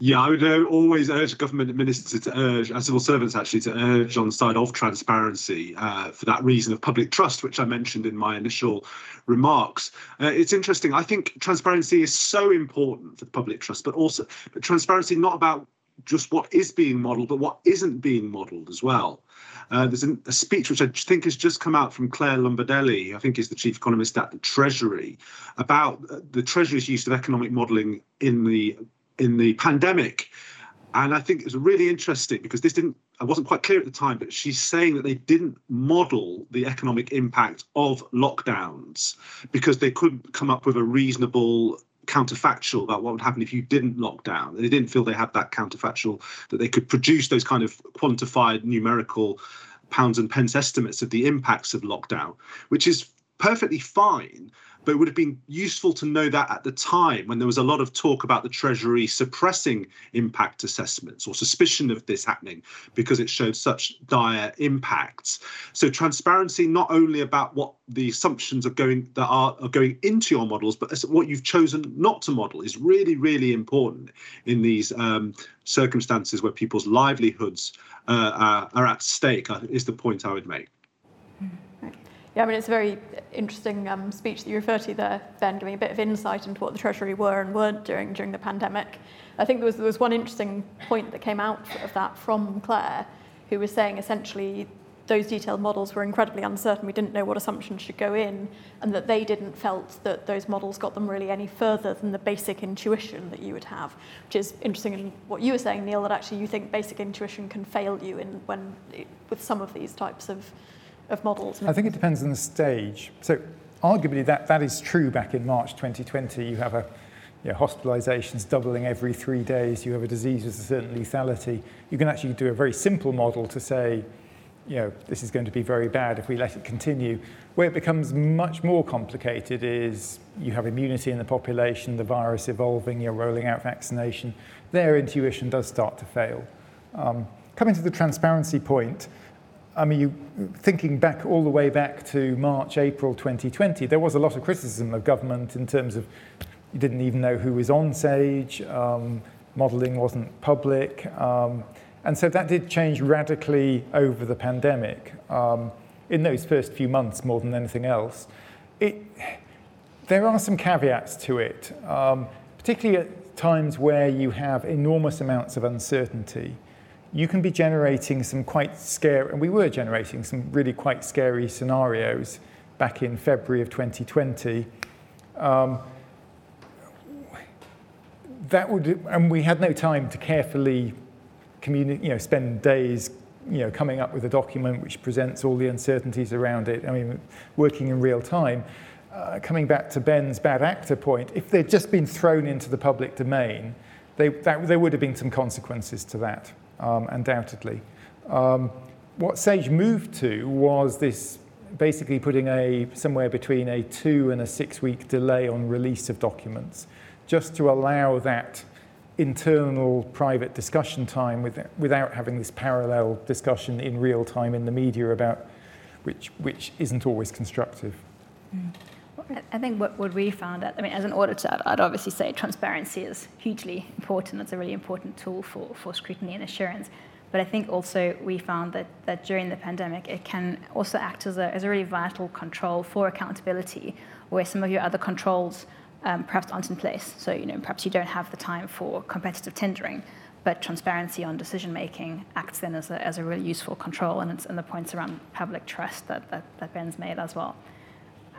Yeah, I would uh, always urge government ministers to urge, and civil servants actually, to urge on the side of transparency uh, for that reason of public trust, which I mentioned in my initial remarks. Uh, it's interesting. I think transparency is so important for public trust, but also but transparency not about just what is being modelled, but what isn't being modelled as well. Uh, there's a, a, speech which I think has just come out from Clare Lombardelli, I think is the chief economist at the Treasury, about the Treasury's use of economic modelling in the in the pandemic. And I think it's really interesting because this didn't, I wasn't quite clear at the time, but she's saying that they didn't model the economic impact of lockdowns because they couldn't come up with a reasonable counterfactual about what would happen if you didn't lock down. They didn't feel they had that counterfactual that they could produce those kind of quantified numerical pounds and pence estimates of the impacts of lockdown, which is perfectly fine but it would have been useful to know that at the time when there was a lot of talk about the Treasury suppressing impact assessments or suspicion of this happening because it showed such dire impacts. So transparency not only about what the assumptions are going that are, are going into your models, but what you've chosen not to model is really, really important in these um, circumstances where people's livelihoods uh, are, are at stake, uh, is the point I would make. Yeah, I mean, it's a very interesting um, speech that you refer to there, Ben, giving a bit of insight into what the Treasury were and weren't doing during the pandemic. I think there was, there was one interesting point that came out of that from Clare, who was saying essentially those detailed models were incredibly uncertain. We didn't know what assumptions should go in, and that they didn't felt that those models got them really any further than the basic intuition that you would have, which is interesting in what you were saying, Neil, that actually you think basic intuition can fail you in when with some of these types of of models? I think it depends on the stage. So arguably that, that is true back in March 2020. You have a you know, hospitalizations doubling every three days. You have a disease with a certain lethality. You can actually do a very simple model to say, you know, this is going to be very bad if we let it continue. Where it becomes much more complicated is you have immunity in the population, the virus evolving, you're rolling out vaccination. Their intuition does start to fail. Um, coming to the transparency point, I mean, you, thinking back all the way back to March, April 2020, there was a lot of criticism of government in terms of you didn't even know who was on Sage, um, modelling wasn't public. Um, and so that did change radically over the pandemic um, in those first few months more than anything else. It, there are some caveats to it, um, particularly at times where you have enormous amounts of uncertainty you can be generating some quite scary, and we were generating some really quite scary scenarios back in February of 2020. Um, that would, and we had no time to carefully communicate, you know, spend days, you know, coming up with a document which presents all the uncertainties around it. I mean, working in real time. Uh, coming back to Ben's bad actor point, if they'd just been thrown into the public domain, they, that, there would have been some consequences to that um, undoubtedly. Um, what Sage moved to was this basically putting a somewhere between a two and a six week delay on release of documents, just to allow that internal private discussion time with, without having this parallel discussion in real time in the media about which, which isn't always constructive. Mm. I think what, what we found, that I mean, as an auditor, I'd, I'd obviously say transparency is hugely important. It's a really important tool for, for scrutiny and assurance. But I think also we found that, that during the pandemic, it can also act as a, as a really vital control for accountability, where some of your other controls um, perhaps aren't in place. So, you know, perhaps you don't have the time for competitive tendering, but transparency on decision making acts then as a, as a really useful control, and it's and the points around public trust that, that, that Ben's made as well.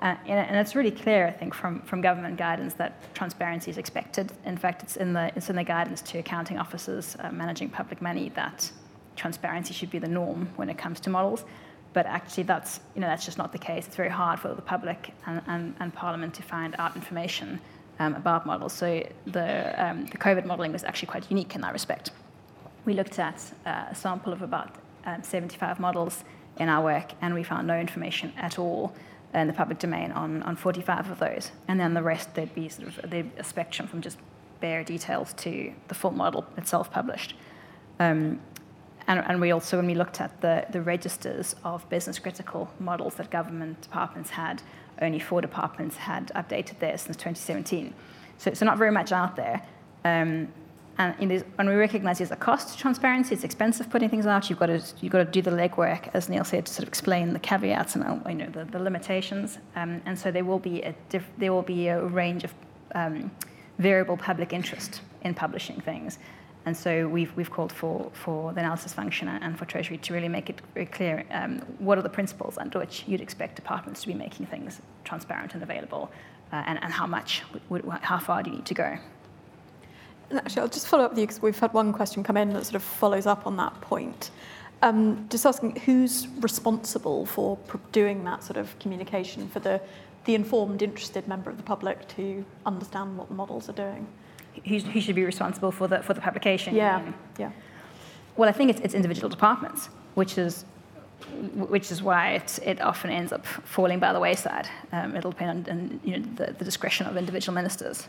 Uh, and it's really clear, I think, from, from government guidance that transparency is expected. In fact, it's in the, it's in the guidance to accounting officers uh, managing public money that transparency should be the norm when it comes to models. But actually, that's, you know, that's just not the case. It's very hard for the public and, and, and Parliament to find out information um, about models. So the, um, the COVID modeling was actually quite unique in that respect. We looked at uh, a sample of about um, 75 models in our work, and we found no information at all in the public domain on, on 45 of those. And then the rest, there'd be sort of a spectrum from just bare details to the full model itself published. Um, and, and, we also, when we looked at the, the registers of business critical models that government departments had, only four departments had updated theirs since 2017. So, so not very much out there. Um, and when we recognize there's a cost to transparency, it's expensive putting things out. You've got to you've got to do the legwork, as Neil said, to sort of explain the caveats and you know the, the limitations. Um, and so there will be a diff, there will be a range of um, variable public interest in publishing things. And so we've, we've called for, for the analysis function and for Treasury to really make it very clear um, what are the principles under which you'd expect departments to be making things transparent and available, uh, and, and how much, how far do you need to go. Actually, I'll just follow up with you because we've had one question come in that sort of follows up on that point. Um, just asking who's responsible for doing that sort of communication for the, the informed, interested member of the public to understand what the models are doing? Who, who should be responsible for the, for the publication? Yeah, yeah. Well, I think it's, it's individual departments, which is which is why it, it often ends up falling by the wayside. Um, it'll depend on, on you know, the, the, discretion of individual ministers.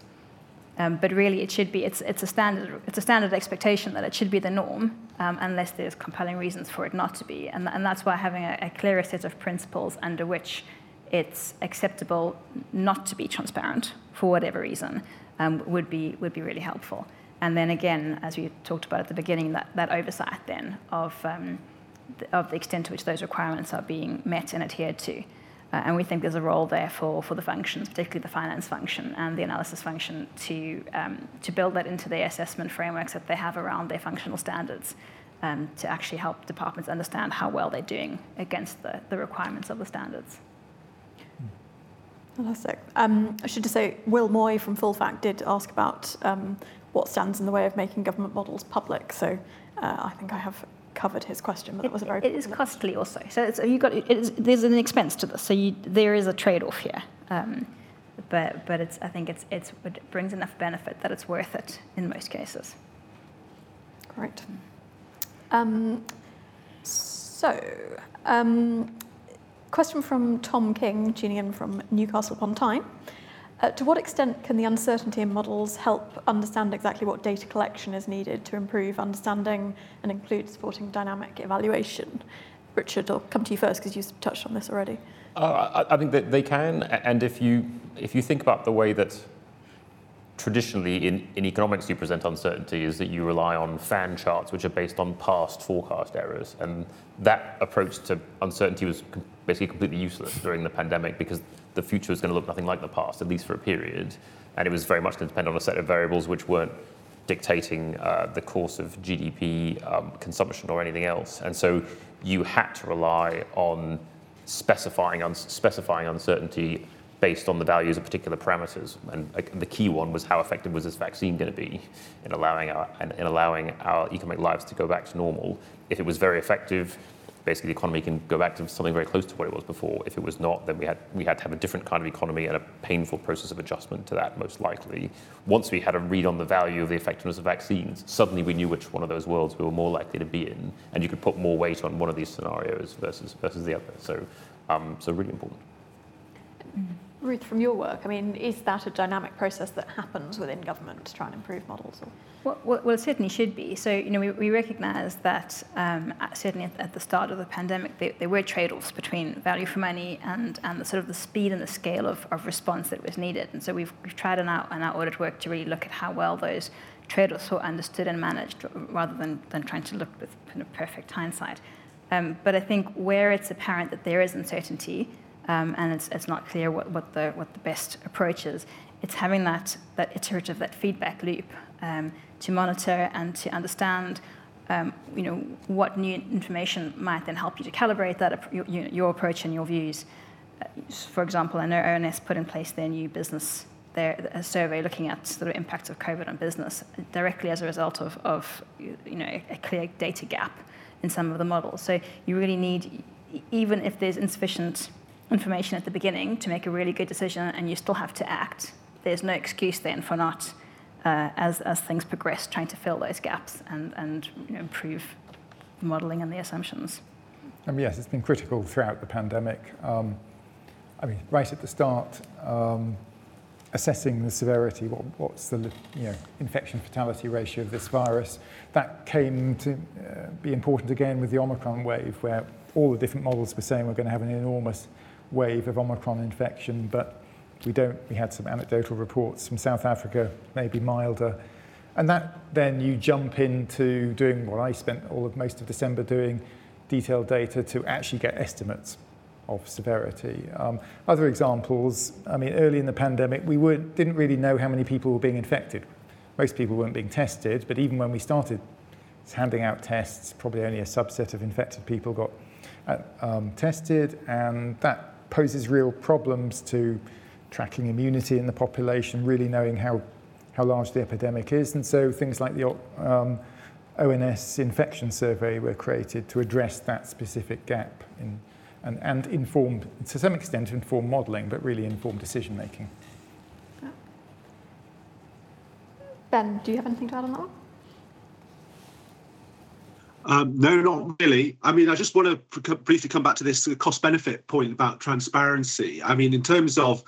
Um, but really, it should be, it's, it's, a standard, it's a standard expectation that it should be the norm, um, unless there's compelling reasons for it not to be. And, and that's why having a, a clearer set of principles under which it's acceptable not to be transparent for whatever reason um, would, be, would be really helpful. And then again, as we talked about at the beginning, that, that oversight then of um, of the extent to which those requirements are being met and adhered to. Uh, and we think there's a role there for, for the functions, particularly the finance function and the analysis function, to, um, to build that into the assessment frameworks that they have around their functional standards um, to actually help departments understand how well they're doing against the, the requirements of the standards. Fantastic. Um, I should just say, Will Moy from Full Fact did ask about um, what stands in the way of making government models public. So uh, I think I have covered his question, but it, was a very. It is costly also. So it's, you got there's an expense to this. So you, there is a trade-off here. Um, but but it's I think it's it's it brings enough benefit that it's worth it in most cases. Great. Um, so, um, question from Tom King, tuning in from Newcastle upon Tyne. Uh, to what extent can the uncertainty in models help understand exactly what data collection is needed to improve understanding and include supporting dynamic evaluation? Richard, I'll come to you first because you touched on this already. Uh, I, I think that they can, and if you if you think about the way that traditionally in, in economics you present uncertainty is that you rely on fan charts which are based on past forecast errors and that approach to uncertainty was basically completely useless during the pandemic because the future was going to look nothing like the past, at least for a period. And it was very much going to depend on a set of variables which weren't dictating uh, the course of GDP um, consumption or anything else. And so you had to rely on specifying, un- specifying uncertainty based on the values of particular parameters. And uh, the key one was how effective was this vaccine going to be in allowing our, in allowing our economic lives to go back to normal. If it was very effective, basically the economy can go back to something very close to what it was before. If it was not, then we had we had to have a different kind of economy and a painful process of adjustment to that, most likely. Once we had a read on the value of the effectiveness of vaccines, suddenly we knew which one of those worlds we were more likely to be in, and you could put more weight on one of these scenarios versus versus the other. So, um, so really important. Mm-hmm. Ruth, from your work, I mean, is that a dynamic process that happens within government to try and improve models? Well, well, well, it certainly should be. So, you know, we, we recognise that um, certainly at, at, the start of the pandemic, there, there, were trade-offs between value for money and, and the sort of the speed and the scale of, of response that was needed. And so we've, we've tried in our, in our audit work to really look at how well those trade-offs were understood and managed rather than, than trying to look with kind of perfect hindsight. Um, but I think where it's apparent that there is uncertainty, um, and it's, it's not clear what, what, the, what the best approach is. It's having that, that iterative, that feedback loop um, to monitor and to understand um, you know, what new information might then help you to calibrate that, your, your approach and your views. Uh, for example, I know ONS put in place their new business their a survey looking at the impacts of COVID on business directly as a result of, of you know, a clear data gap in some of the models. So you really need, even if there's insufficient information at the beginning to make a really good decision, and you still have to act. There's no excuse then for not, uh, as, as things progress, trying to fill those gaps and, and you know, improve the modelling and the assumptions. Um, yes, it's been critical throughout the pandemic. Um, I mean, right at the start, um, assessing the severity, what, what's the you know, infection fatality ratio of this virus, that came to uh, be important again with the Omicron wave, where all the different models were saying we're going to have an enormous wave of Omicron infection, but we don't. We had some anecdotal reports from South Africa, maybe milder. And that then you jump into doing what I spent all of most of December doing, detailed data to actually get estimates of severity. Um, other examples, I mean, early in the pandemic, we were, didn't really know how many people were being infected. Most people weren't being tested, but even when we started handing out tests, probably only a subset of infected people got uh, um, tested, and that poses real problems to tracking immunity in the population, really knowing how, how large the epidemic is. And so things like the um, ONS infection survey were created to address that specific gap in, and, and inform, to some extent, inform modelling, but really inform decision making. Ben, do you have anything to add on that one? Um, no, not really. I mean, I just want to briefly come back to this cost benefit point about transparency. I mean, in terms of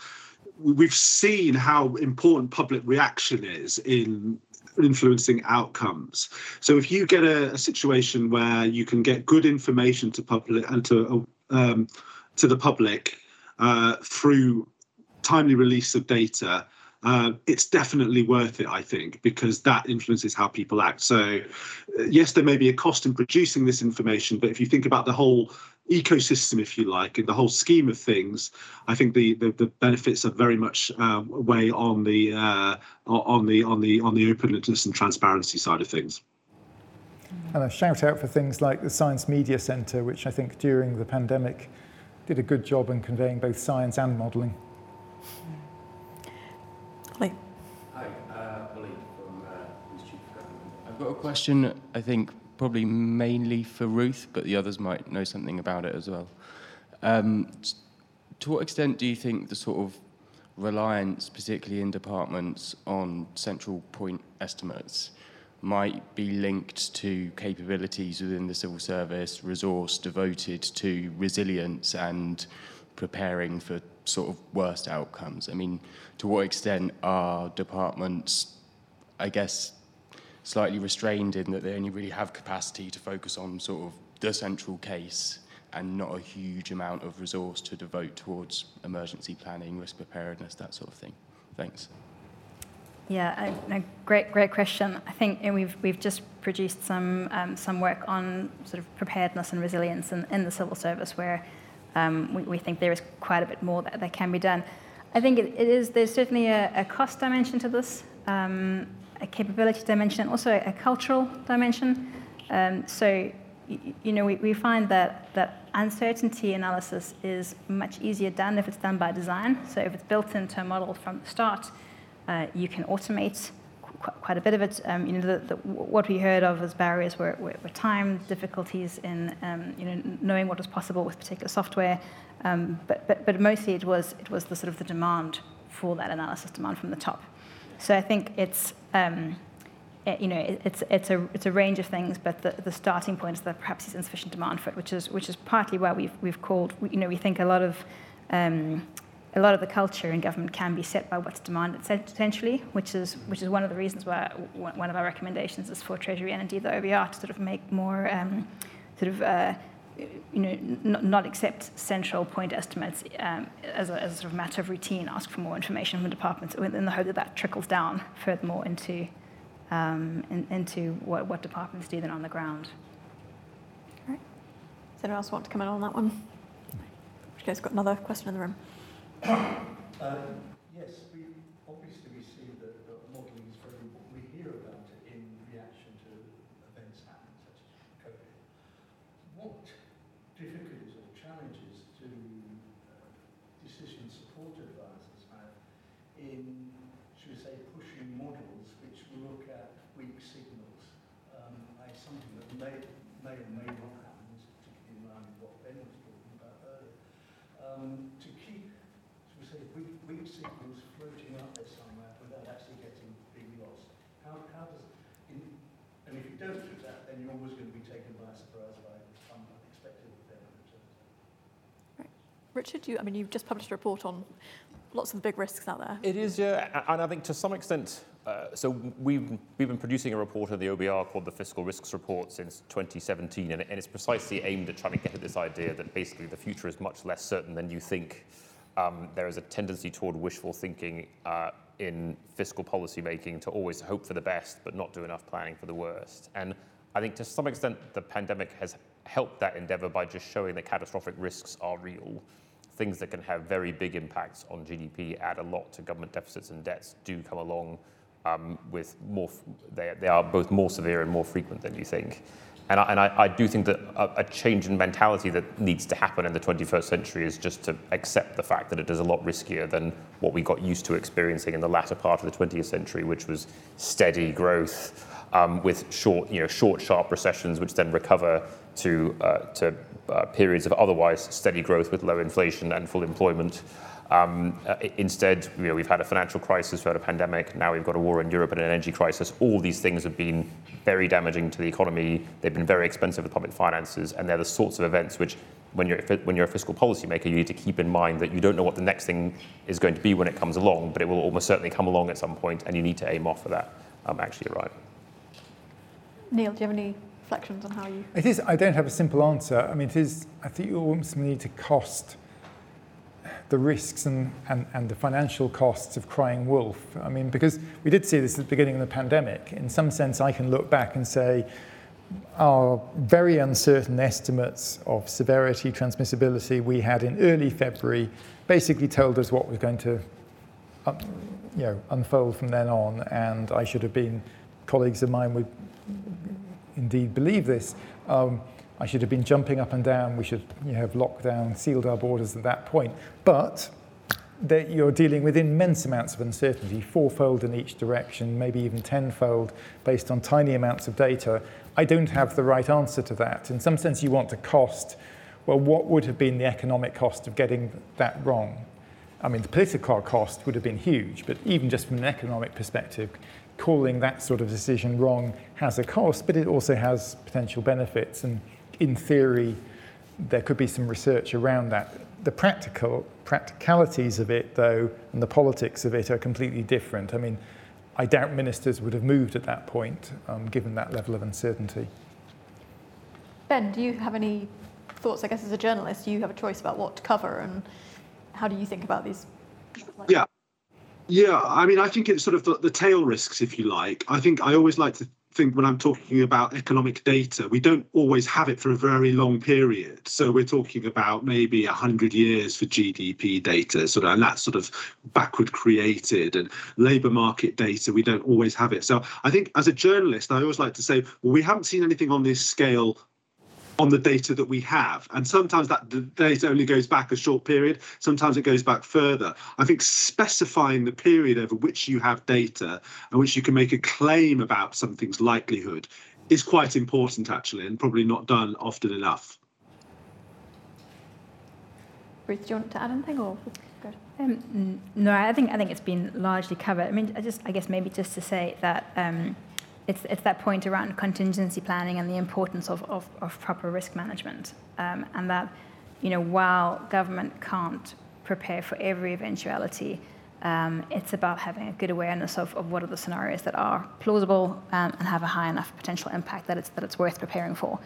we've seen how important public reaction is in influencing outcomes. So if you get a, a situation where you can get good information to public and to um, to the public uh, through timely release of data, uh, it's definitely worth it, I think, because that influences how people act. So, uh, yes, there may be a cost in producing this information, but if you think about the whole ecosystem, if you like, and the whole scheme of things, I think the the, the benefits are very much uh, on the uh, on the on the on the openness and transparency side of things. And a shout out for things like the Science Media Centre, which I think during the pandemic did a good job in conveying both science and modelling. Ollie. Hi, uh, Ollie from uh, Institute of Government. I've got a question, I think, probably mainly for Ruth, but the others might know something about it as well. Um, to what extent do you think the sort of reliance, particularly in departments, on central point estimates might be linked to capabilities within the civil service, resource devoted to resilience and preparing for sort of worst outcomes? I mean, to what extent are departments, I guess, slightly restrained in that they only really have capacity to focus on sort of the central case and not a huge amount of resource to devote towards emergency planning, risk preparedness, that sort of thing? Thanks. Yeah, a, a great, great question. I think we've we've just produced some um, some work on sort of preparedness and resilience in, in the civil service, where um, we, we, think there is quite a bit more that, that can be done. I think it, it is there's certainly a, a cost dimension to this, um, a capability dimension, and also a cultural dimension. Um, so, you, know, we, we find that that uncertainty analysis is much easier done if it's done by design. So, if it's built into a model from the start, uh, you can automate quite a bit of it. Um, you know, the, the, what we heard of as barriers were, were, were time, difficulties in um, you know, knowing what was possible with particular software, um, but, but, but mostly it was, it was the sort of the demand for that analysis, demand from the top. So I think it's, um, it, you know, it, it's, it's, a, it's a range of things, but the, the starting point is that perhaps there's insufficient demand for it, which is, which is partly why we've, we've called, you know, we think a lot of um, a lot of the culture in government can be set by what's demanded essentially, which is which is one of the reasons why one of our recommendations is for Treasury and indeed the OBR to sort of make more um, sort of uh, you know not, not, accept central point estimates um, as, a, as a sort of matter of routine, ask for more information from departments in the hope that that trickles down furthermore into um, in, into what, what departments do then on the ground. All right. Does anyone else want to come in on that one? You guys got another question in the room. Um, yes, we obviously we see that, that modelling is very important. We hear about it in reaction to events happening, such as COVID. What difficulties or challenges do uh, decision support advisors have in, should we say, pushing models which look at weak signals um, as something that may, may or may not happen, particularly in line with what Ben was talking about earlier, um, to weak signals floating up there somewhere without actually getting being lost. How, how does, in, and if you don't do that, then you're always going to be taken by surprise by some unexpected event. Right. Richard, you, I mean, you've just published a report on lots of the big risks out there. It is, yeah, and I think to some extent, uh, so we've, we've been producing a report in the OBR called the Fiscal Risks Report since 2017, and, and it's precisely aimed at trying to get at this idea that basically the future is much less certain than you think um, there is a tendency toward wishful thinking uh, in fiscal policy making to always hope for the best but not do enough planning for the worst. And I think to some extent the pandemic has helped that endeavor by just showing that catastrophic risks are real. Things that can have very big impacts on GDP, add a lot to government deficits and debts, do come along um, with more, they, they are both more severe and more frequent than you think. And I, and I, I do think that a, a, change in mentality that needs to happen in the 21st century is just to accept the fact that it is a lot riskier than what we got used to experiencing in the latter part of the 20th century, which was steady growth um, with short, you know, short, sharp recessions, which then recover to, uh, to uh, periods of otherwise steady growth with low inflation and full employment. Um, uh, instead, you know, we've had a financial crisis, we've had a pandemic, now we've got a war in Europe and an energy crisis. All these things have been very damaging to the economy. They've been very expensive for public finances, and they're the sorts of events which, when you're, when you're a fiscal policymaker, you need to keep in mind that you don't know what the next thing is going to be when it comes along, but it will almost certainly come along at some point, and you need to aim off for that um, actually arrive. Neil, do you have any reflections on how you? It is. I don't have a simple answer. I mean, it is. I think you almost need to cost the risks and, and, and the financial costs of crying wolf. I mean, because we did see this at the beginning of the pandemic. In some sense, I can look back and say our very uncertain estimates of severity, transmissibility we had in early February basically told us what was going to uh, you know, unfold from then on. And I should have been, colleagues of mine would indeed believe this. Um, I should have been jumping up and down. We should you know, have locked down, sealed our borders at that point. But that you're dealing with immense amounts of uncertainty, fourfold in each direction, maybe even tenfold, based on tiny amounts of data. I don't have the right answer to that. In some sense, you want to cost, well, what would have been the economic cost of getting that wrong? I mean, the political cost would have been huge, but even just from an economic perspective, calling that sort of decision wrong has a cost, but it also has potential benefits. And in theory, there could be some research around that. The practical practicalities of it, though, and the politics of it are completely different. I mean, I doubt ministers would have moved at that point, um, given that level of uncertainty. Ben, do you have any thoughts? I guess as a journalist, you have a choice about what to cover, and how do you think about these? Yeah, yeah. I mean, I think it's sort of the, the tail risks, if you like. I think I always like to think when I'm talking about economic data, we don't always have it for a very long period. So we're talking about maybe 100 years for GDP data, sort of, and that's sort of backward created. And labour market data, we don't always have it. So I think as a journalist, I always like to say, well, we haven't seen anything on this scale on the data that we have. And sometimes that data only goes back a short period, sometimes it goes back further. I think specifying the period over which you have data and which you can make a claim about something's likelihood is quite important, actually, and probably not done often enough. Ruth, do you want to add anything or? Um, no, I think I think it's been largely covered. I mean, I just I guess maybe just to say that um, it's, it's that point around contingency planning and the importance of, of, of proper risk management. Um, and that, you know, while government can't prepare for every eventuality, um, it's about having a good awareness of, of what are the scenarios that are plausible um, and have a high enough potential impact that it's, that it's worth preparing for.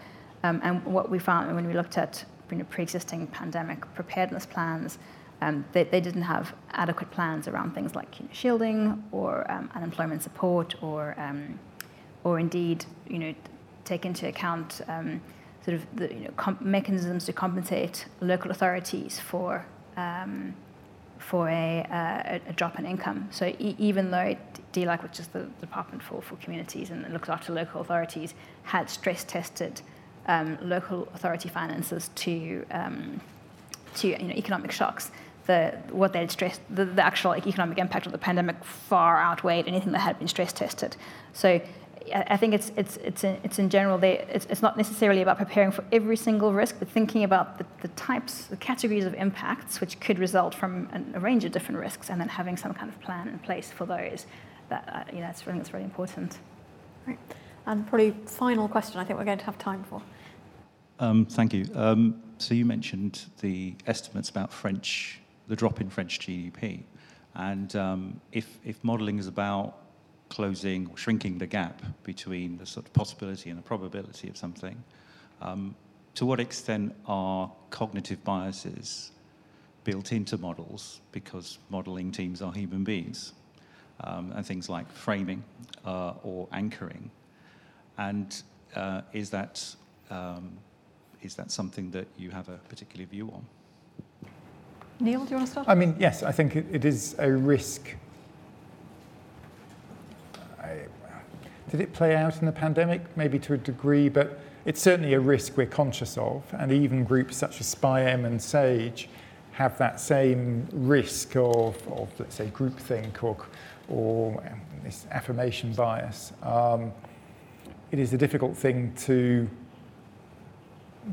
Um, and what we found when we looked at you know, pre-existing pandemic preparedness plans, um, they, they, didn't have adequate plans around things like you know, shielding or um, unemployment support or um, or indeed, you know, take into account um, sort of the you know, mechanisms to compensate local authorities for um, for a, uh, a, drop in income. So e- even though DLUHC, which is the Department for, for Communities and looks after local authorities, had stress tested um, local authority finances to um, to you know, economic shocks, the, what they had stressed, the, the actual economic impact of the pandemic far outweighed anything that had been stress tested. So I think it's, it's, it's, in, it's in general, they, it's, it's not necessarily about preparing for every single risk, but thinking about the, the types, the categories of impacts which could result from a, a range of different risks, and then having some kind of plan in place for those. That, uh, you know, that's, I think that's really important. Right. And probably final question I think we're going to have time for. Um, thank you. Um, so you mentioned the estimates about French, the drop in French GDP. And um, if, if modelling is about closing or shrinking the gap between the sort of possibility and the probability of something. Um, to what extent are cognitive biases built into models because modeling teams are human beings um, and things like framing uh, or anchoring? And uh, is that um, is that something that you have a particular view on? Neil, do you want to start? I mean, yes, I think it, it is a risk I, did it play out in the pandemic? Maybe to a degree, but it's certainly a risk we're conscious of. And even groups such as SPI-M and SAGE have that same risk of, of let's say, groupthink or, or this affirmation bias. Um, it is a difficult thing to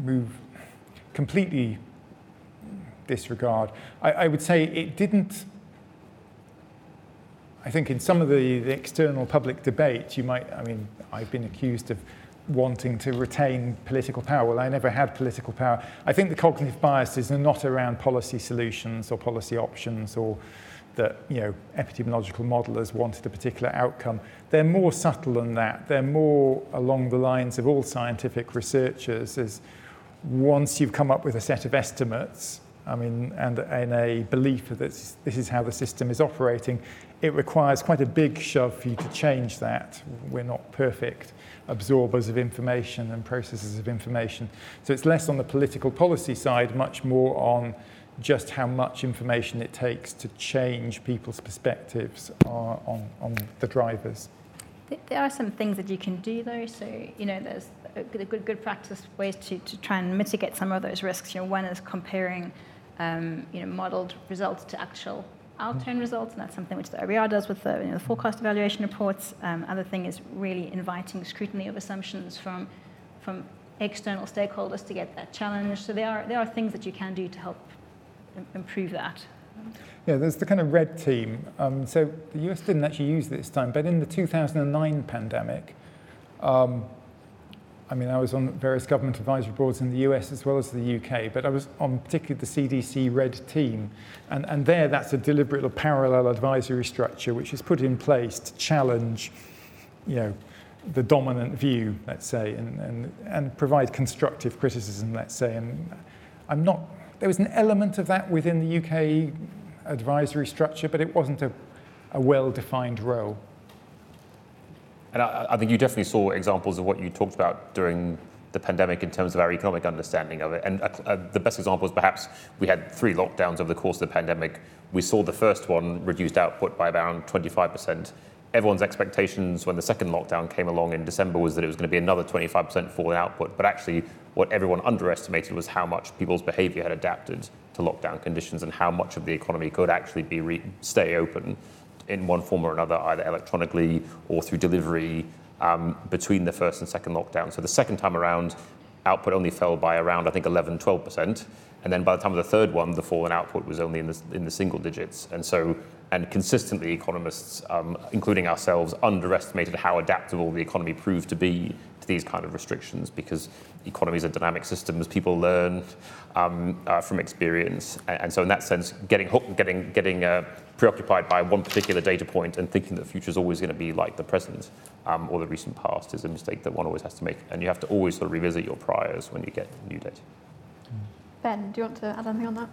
move completely disregard. I, I would say it didn't I think in some of the, the external public debate, you might, I mean, I've been accused of wanting to retain political power. Well, I never had political power. I think the cognitive biases are not around policy solutions or policy options or that you know epidemiological modelers wanted a particular outcome. They're more subtle than that. They're more along the lines of all scientific researchers is once you've come up with a set of estimates, I mean, and, and a belief that this, is how the system is operating, it requires quite a big shove for you to change that. We're not perfect absorbers of information and processors of information. So it's less on the political policy side, much more on just how much information it takes to change people's perspectives uh, on, on the drivers. There are some things that you can do though. So, you know, there's a good, good, good practice ways to, to try and mitigate some of those risks. You know, one is comparing, um, you know, modeled results to actual outturn results, and that's something which the OBR does with the, you know, the forecast evaluation reports. Um, other thing is really inviting scrutiny of assumptions from, from external stakeholders to get that challenge. So there are, there are things that you can do to help improve that. Yeah, there's the kind of red team. Um, so the US didn't actually use it this time, but in the 2009 pandemic, um, I mean, I was on various government advisory boards in the US as well as the UK, but I was on particularly the CDC Red Team. And, and there, that's a deliberate parallel advisory structure which is put in place to challenge, you know, the dominant view, let's say, and, and, and provide constructive criticism, let's say. And I'm not, there was an element of that within the UK advisory structure, but it wasn't a, a well defined role. And I, I, think you definitely saw examples of what you talked about during the pandemic in terms of our economic understanding of it. And uh, uh, the best example is perhaps we had three lockdowns over the course of the pandemic. We saw the first one reduced output by around 25%. Everyone's expectations when the second lockdown came along in December was that it was going to be another 25% fall in output. But actually, what everyone underestimated was how much people's behavior had adapted to lockdown conditions and how much of the economy could actually be re- stay open in one form or another, either electronically or through delivery um, between the first and second lockdown. So the second time around, output only fell by around, I think, 11, 12%. And then by the time of the third one, the fall in output was only in the, in the single digits. And so, and consistently, economists, um, including ourselves, underestimated how adaptable the economy proved to be to these kind of restrictions because economies are dynamic systems. People learn um, uh, from experience, and, and, so in that sense, getting hooked, getting getting uh, preoccupied by one particular data point and thinking that the future is always going to be like the present um, or the recent past is a mistake that one always has to make, and you have to always sort of revisit your priors when you get new data. Ben, do you want to add anything on that?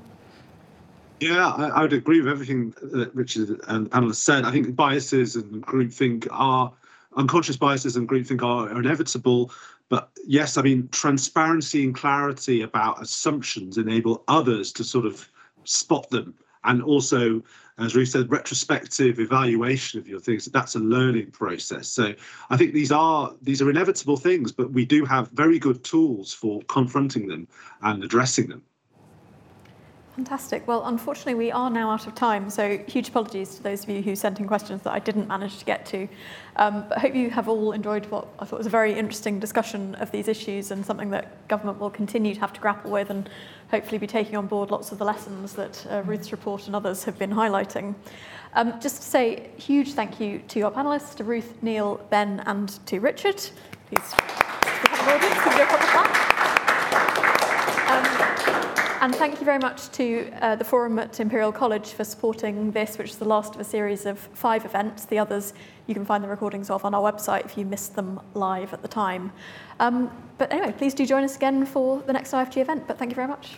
Yeah, I, I would agree with everything that Richard and panelists said. I think biases and groupthink are unconscious biases and groupthink are, are inevitable. But yes, I mean, transparency and clarity about assumptions enable others to sort of spot them. And also, as Ruth said, retrospective evaluation of your things, that's a learning process. So I think these are these are inevitable things, but we do have very good tools for confronting them and addressing them. Fantastic. Well, unfortunately, we are now out of time, so huge apologies to those of you who sent in questions that I didn't manage to get to. Um, but I hope you have all enjoyed what I thought was a very interesting discussion of these issues and something that government will continue to have to grapple with and hopefully be taking on board lots of the lessons that uh, Ruth's report and others have been highlighting. Um, just to say huge thank you to our panelists, to Ruth, Neil, Ben, and to Richard. Please, And thank you very much to uh, the Forum at Imperial College for supporting this, which is the last of a series of five events. The others you can find the recordings of on our website if you missed them live at the time. Um, but anyway, please do join us again for the next IFG event. But thank you very much.